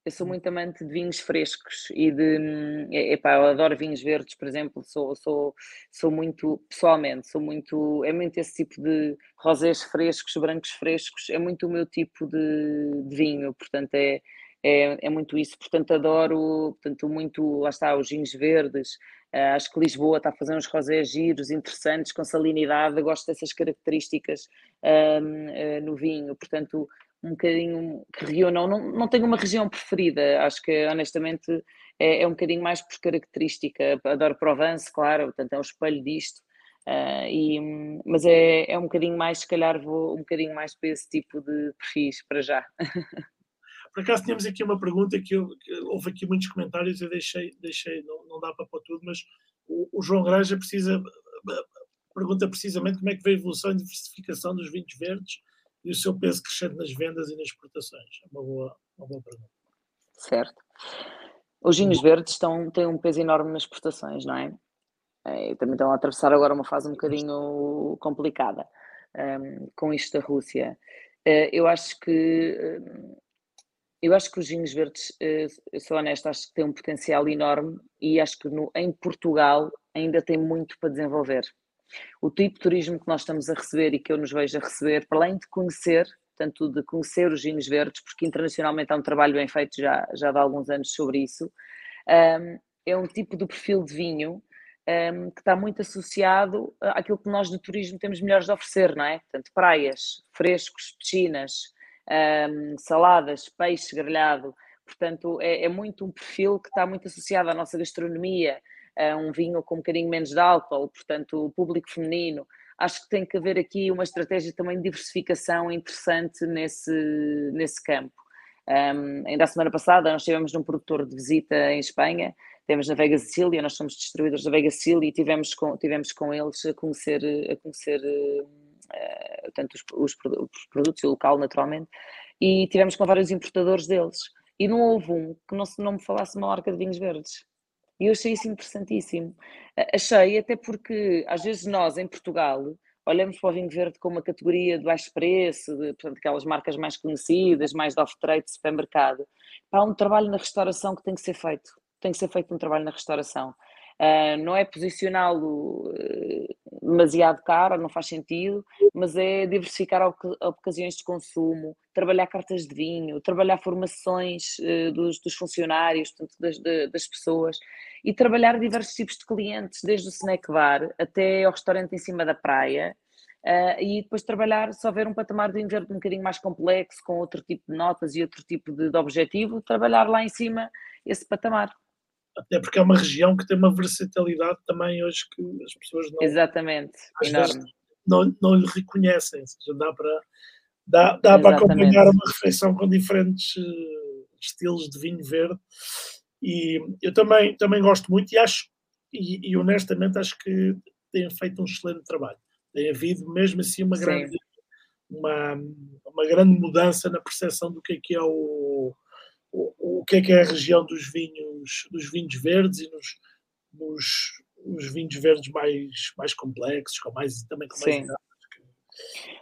eu sou muito amante de vinhos frescos e de, epá, eu adoro vinhos verdes, por exemplo, sou, sou, sou muito, pessoalmente, sou muito, é muito esse tipo de rosés frescos, brancos frescos, é muito o meu tipo de, de vinho, portanto é, é, é muito isso, portanto adoro, portanto muito, lá está, os vinhos verdes, Uh, acho que Lisboa está a fazer uns rosés giros, interessantes, com salinidade. Eu gosto dessas características uh, no vinho. Portanto, um bocadinho que reúnam. Não, não tenho uma região preferida. Acho que, honestamente, é, é um bocadinho mais por característica. Adoro Provence, claro, portanto é um espelho disto. Uh, e, mas é, é um bocadinho mais, se calhar vou um bocadinho mais para esse tipo de perfis para já. Por acaso tínhamos aqui uma pergunta que, eu, que houve aqui muitos comentários, eu deixei, deixei não, não dá para pôr tudo, mas o, o João Granja precisa, pergunta precisamente como é que vê a evolução e diversificação dos vinhos verdes e o seu peso crescente nas vendas e nas exportações. É uma boa, uma boa pergunta. Certo. Os vinhos verdes estão, têm um peso enorme nas exportações, não é? é? E também estão a atravessar agora uma fase um bocadinho complicada um, com isto da Rússia. Uh, eu acho que um, eu acho que os vinhos verdes, eu sou honesta, acho que têm um potencial enorme e acho que no, em Portugal ainda tem muito para desenvolver. O tipo de turismo que nós estamos a receber e que eu nos vejo a receber, para além de conhecer, tanto de conhecer os vinhos verdes, porque internacionalmente há um trabalho bem feito já, já há alguns anos sobre isso, um, é um tipo de perfil de vinho um, que está muito associado àquilo que nós de turismo temos melhores de oferecer, não é? Portanto, praias, frescos, piscinas, um, saladas, peixe grelhado. Portanto, é, é, muito um perfil que está muito associado à nossa gastronomia, a um vinho com um bocadinho menos de álcool, portanto, o público feminino. Acho que tem que haver aqui uma estratégia também de diversificação interessante nesse, nesse campo. Um, ainda a semana passada nós estivemos num produtor de visita em Espanha, temos na Vega Sicília, nós somos distribuidores da Vega Sicília e tivemos com, tivemos com eles a conhecer, a conhecer uh, tanto os, os, os produtos e o local naturalmente, e tivemos com vários importadores deles. E não houve um que não, não me falasse uma marca de vinhos verdes. E eu achei isso interessantíssimo. Achei, até porque às vezes nós, em Portugal, olhamos para o vinho verde como uma categoria de baixo preço, de, portanto, aquelas marcas mais conhecidas, mais de off-trade, de supermercado. Há um trabalho na restauração que tem que ser feito. Tem que ser feito um trabalho na restauração. Uh, não é posicioná-lo uh, demasiado caro, não faz sentido, mas é diversificar ocasiões de consumo, trabalhar cartas de vinho, trabalhar formações uh, dos, dos, funcionários, portanto, das, de, das, pessoas, e trabalhar diversos tipos de clientes, desde o snack bar até ao restaurante em cima da praia, e depois trabalhar, se houver um patamar de inverno um bocadinho mais complexo, com outro tipo de notas e outro tipo de, de objetivo, trabalhar lá em cima esse patamar até porque é uma região que tem uma versatilidade também hoje que as pessoas não. Exatamente, enorme. Não, não lhe reconhecem, ou seja, dá para, dá, dá para acompanhar uma refeição com diferentes uh, estilos de vinho verde. E eu também, também gosto muito e acho, e, e, honestamente, acho que têm feito um excelente trabalho. Tem havido mesmo assim uma grande, uma, uma grande mudança na percepção do que é que é o, o, o que é que é a região dos vinhos, dos vinhos verdes e nos, nos, nos vinhos verdes mais, mais complexos, com mais, também com mais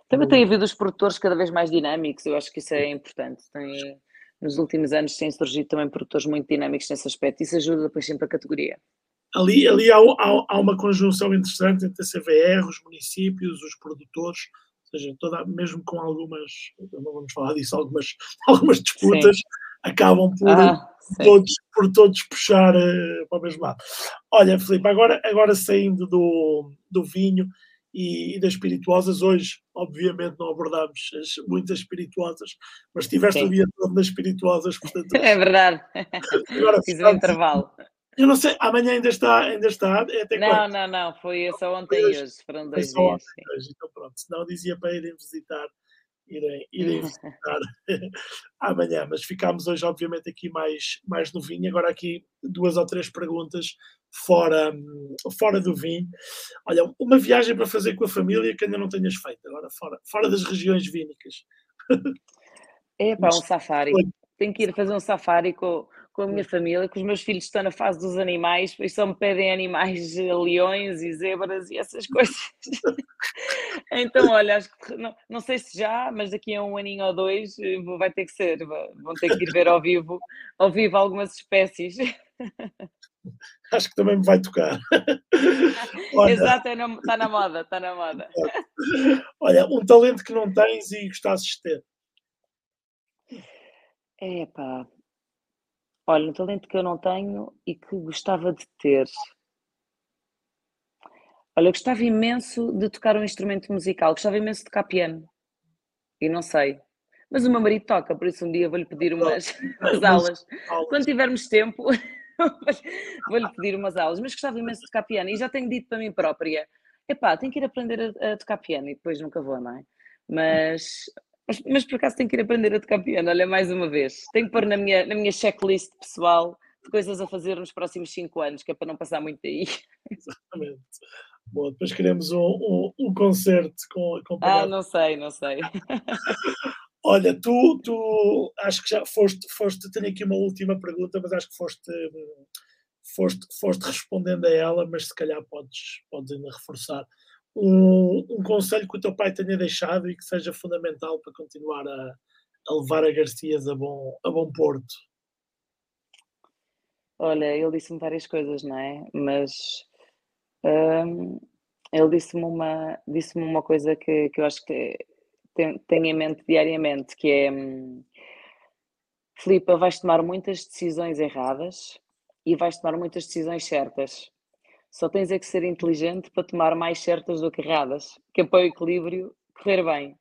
Também tem havido os produtores cada vez mais dinâmicos, eu acho que isso é importante. Tem, nos últimos anos têm surgido também produtores muito dinâmicos nesse aspecto, isso ajuda depois sempre a categoria. Ali, ali há, há, há uma conjunção interessante entre a CVR, os municípios, os produtores, ou seja, toda, mesmo com algumas, não vamos falar disso, algumas, algumas disputas, Sim acabam por, ah, todos, por todos puxar uh, para o mesmo lado. Olha, Filipe, agora, agora saindo do, do vinho e, e, das espirituosas, hoje, obviamente, não abordámos as, muitas espirituosas, mas tiveste o dia todo nas espirituosas, portanto. É verdade. Agora, Fiz um intervalo. Eu não sei, amanhã ainda está, ainda está. É até não, não, não, foi só ontem e hoje, foram dois dias. Ontem, então pronto, senão dizia para irem visitar irem, irem visitar amanhã. Mas ficámos hoje, obviamente, aqui mais, mais no vinho. Agora aqui duas ou três perguntas fora, fora do vinho. Olha, uma viagem para fazer com a família que ainda não tenhas feito, agora fora, fora das regiões vínicas. É para um safari. Tenho que ir fazer um safari com, com a minha família, que os meus filhos estão na fase dos animais, e só me pedem animais, eh, leões e zebras e essas coisas. então, olha, acho que não, não sei se já, mas daqui a um aninho ou dois eh, vai ter que ser, vão ter que ir ver ao vivo, ao vivo algumas espécies. Acho que também me vai tocar. Olha, Exato, está é na moda, está na moda. Olha, um talento que não tens e gostasses de ter. Epá, Olha, um talento que eu não tenho e que gostava de ter. Olha, eu gostava imenso de tocar um instrumento musical, gostava imenso de tocar piano. E não sei. Mas o meu marido toca, por isso um dia vou-lhe pedir umas, umas aulas. Quando tivermos tempo. vou-lhe pedir umas aulas, mas gostava imenso de tocar piano e já tenho dito para mim própria, epá, tenho que ir aprender a, a tocar piano e depois nunca vou, não é? Mas, mas, mas, por acaso tenho que ir aprender a tocar piano, olha, mais uma vez. Tenho que pôr na minha, na minha checklist pessoal de coisas a fazer nos próximos 5 anos, que é para não passar muito aí. Exatamente. Bom, depois queremos um, um, um concerto com, com Ah, não sei, não sei. Olha, tu, tu acho que já foste, foste, tenho aqui uma última pergunta, mas acho que foste, foste, foste respondendo a ela, mas se calhar podes, podes ainda reforçar. Um, um conselho que o teu pai tenha deixado e que seja fundamental para continuar a, a levar a Garcias a bom, a bom porto. Olha, ele disse-me várias coisas, não é? Mas hum, ele disse-me uma, disse uma coisa que, que eu acho que tenho em mente diariamente, que é hum, Filipe, vais tomar muitas decisões erradas e vais tomar muitas decisões certas. Só tens é que ser inteligente para tomar mais certas do que erradas, que é para o equilíbrio correr bem.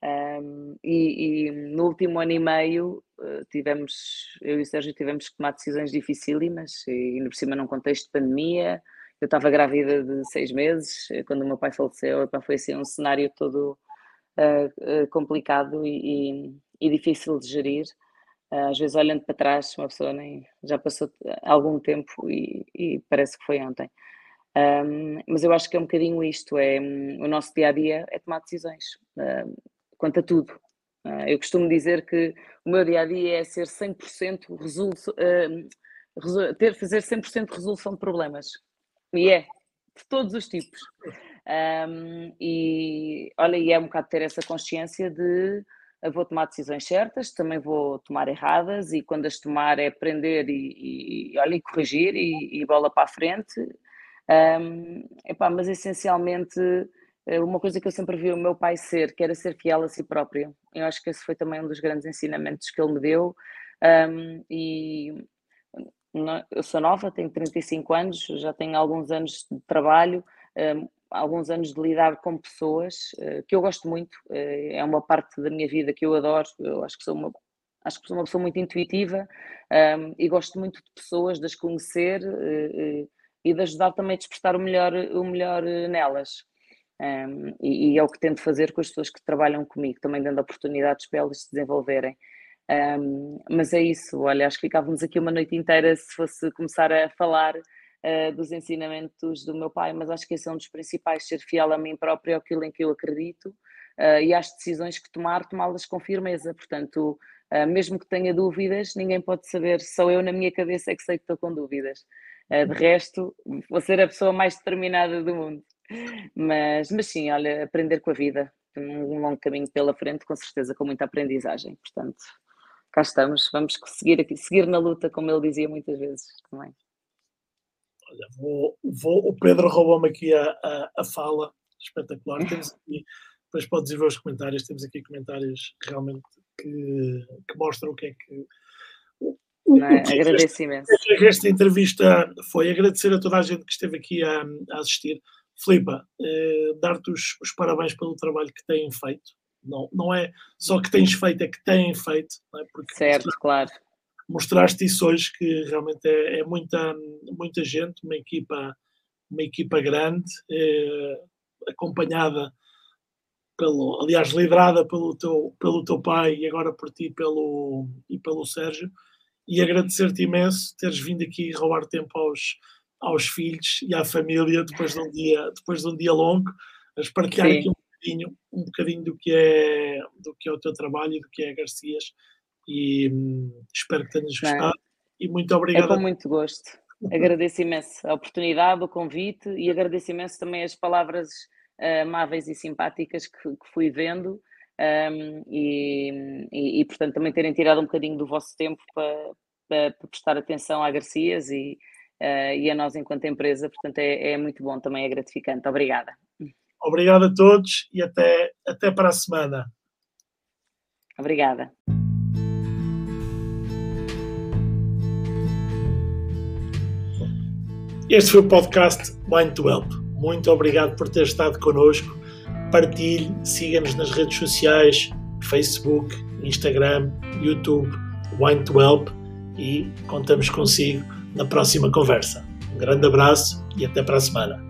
Um, e, e, no último ano e meio uh, tivemos, eu e o Sérgio tivemos que tomar decisões dificílimas, e ainda por cima num contexto de pandemia. Eu estava grávida de seis meses eh, quando o meu pai faleceu, foi assim um cenário todo uh, complicado e, e, e, difícil de gerir. Às vezes, olhando para trás, uma pessoa nem já passou algum tempo e, e parece que foi ontem. Um, mas eu acho que é um bocadinho isto: é um, o nosso dia a dia é tomar decisões quanto a tudo. Uh, eu costumo dizer que o meu dia a dia é ser 100% resolução, uh, ter, fazer 100% resolução de problemas. E é, de todos os tipos. Um, e olha, e é um bocado ter essa consciência de vou tomar decisões certas, também vou tomar erradas, e quando as tomar é aprender e, e olha, corrigir e, e bola para a frente. Um, epá, mas essencialmente eh, uma coisa que eu sempre vi o meu pai ser, que era ser fiel a si próprio. Eu acho que esse foi também um dos grandes ensinamentos que ele me deu. Um, e eu sou nova, tenho 35 anos, já tenho alguns anos de trabalho, alguns anos de lidar com pessoas uh, que eu gosto muito. Uh, é uma parte da minha vida que eu adoro. Eu acho que sou uma acho que sou uma pessoa muito intuitiva um, e gosto muito de pessoas, de as conhecer uh, e de ajudar também a despertar o melhor, o melhor nelas. Um, e, é o que tento fazer com as pessoas que trabalham comigo, também dando oportunidades para elas se desenvolverem. Um, mas é isso, olha, acho que ficávamos aqui uma noite inteira se fosse começar a falar uh, dos ensinamentos do meu pai, mas acho que esse é um dos principais, ser fiel a mim próprio, aquilo em que eu acredito, uh, e as decisões que tomar, tomá-las com firmeza, portanto, uh, mesmo que tenha dúvidas, ninguém pode saber, só eu na minha cabeça é que sei que estou com dúvidas. de resto, vou ser a pessoa mais determinada do mundo. Mas, mas sim, olha, aprender com a vida. Um longo caminho pela frente, com certeza, com muita aprendizagem. Portanto, cá estamos. Vamos seguir, aqui, seguir na luta, como ele dizia muitas vezes também. Olha, vou, vou, o Pedro roubou-me aqui a, a, a, fala. Espetacular. Temos aqui, depois podes ir ver os comentários. Temos aqui comentários realmente que, que mostram o que é que é? Agradeço imenso. Esta entrevista foi agradecer a toda a gente que esteve aqui a, a assistir. Filipa, eh, dar-te os, os, parabéns pelo trabalho que têm feito. Não, não é só que tens feito, é que têm feito. É? Porque certo, claro. Mostraste isso hoje, que realmente é, é, muita, muita gente, uma equipa, uma equipa grande, eh, acompanhada pelo, aliás, liderada pelo teu, pelo teu pai e agora por ti pelo, e pelo Sérgio, e agradecer-te imenso teres vindo aqui roubar tempo aos, aos filhos e à família depois de um dia, depois de um dia longo, a partilhar Sim. aqui um bocadinho, um bocadinho do que é do que é o teu trabalho e do que é Garcias e hum, espero que tenhas gostado e muito obrigado. É com muito gosto. Agradeço imenso a oportunidade, o convite e agradeço imenso também as palavras uh, amáveis e simpáticas que, que fui vendo um, e, e, e, portanto também terem tirado um bocadinho do vosso tempo para, para, para prestar atenção a Garcias e, uh, e a nós enquanto empresa, portanto é, é muito bom, também é gratificante. Obrigada. Obrigado a todos e até, até para a semana. Obrigada. Este foi o podcast Mind to Help. Muito obrigado por ter estado connosco. Partilhe, siga-nos nas redes sociais, Facebook, Instagram, YouTube, Wine to Help e contamos consigo na próxima conversa. Um grande abraço e até para a semana.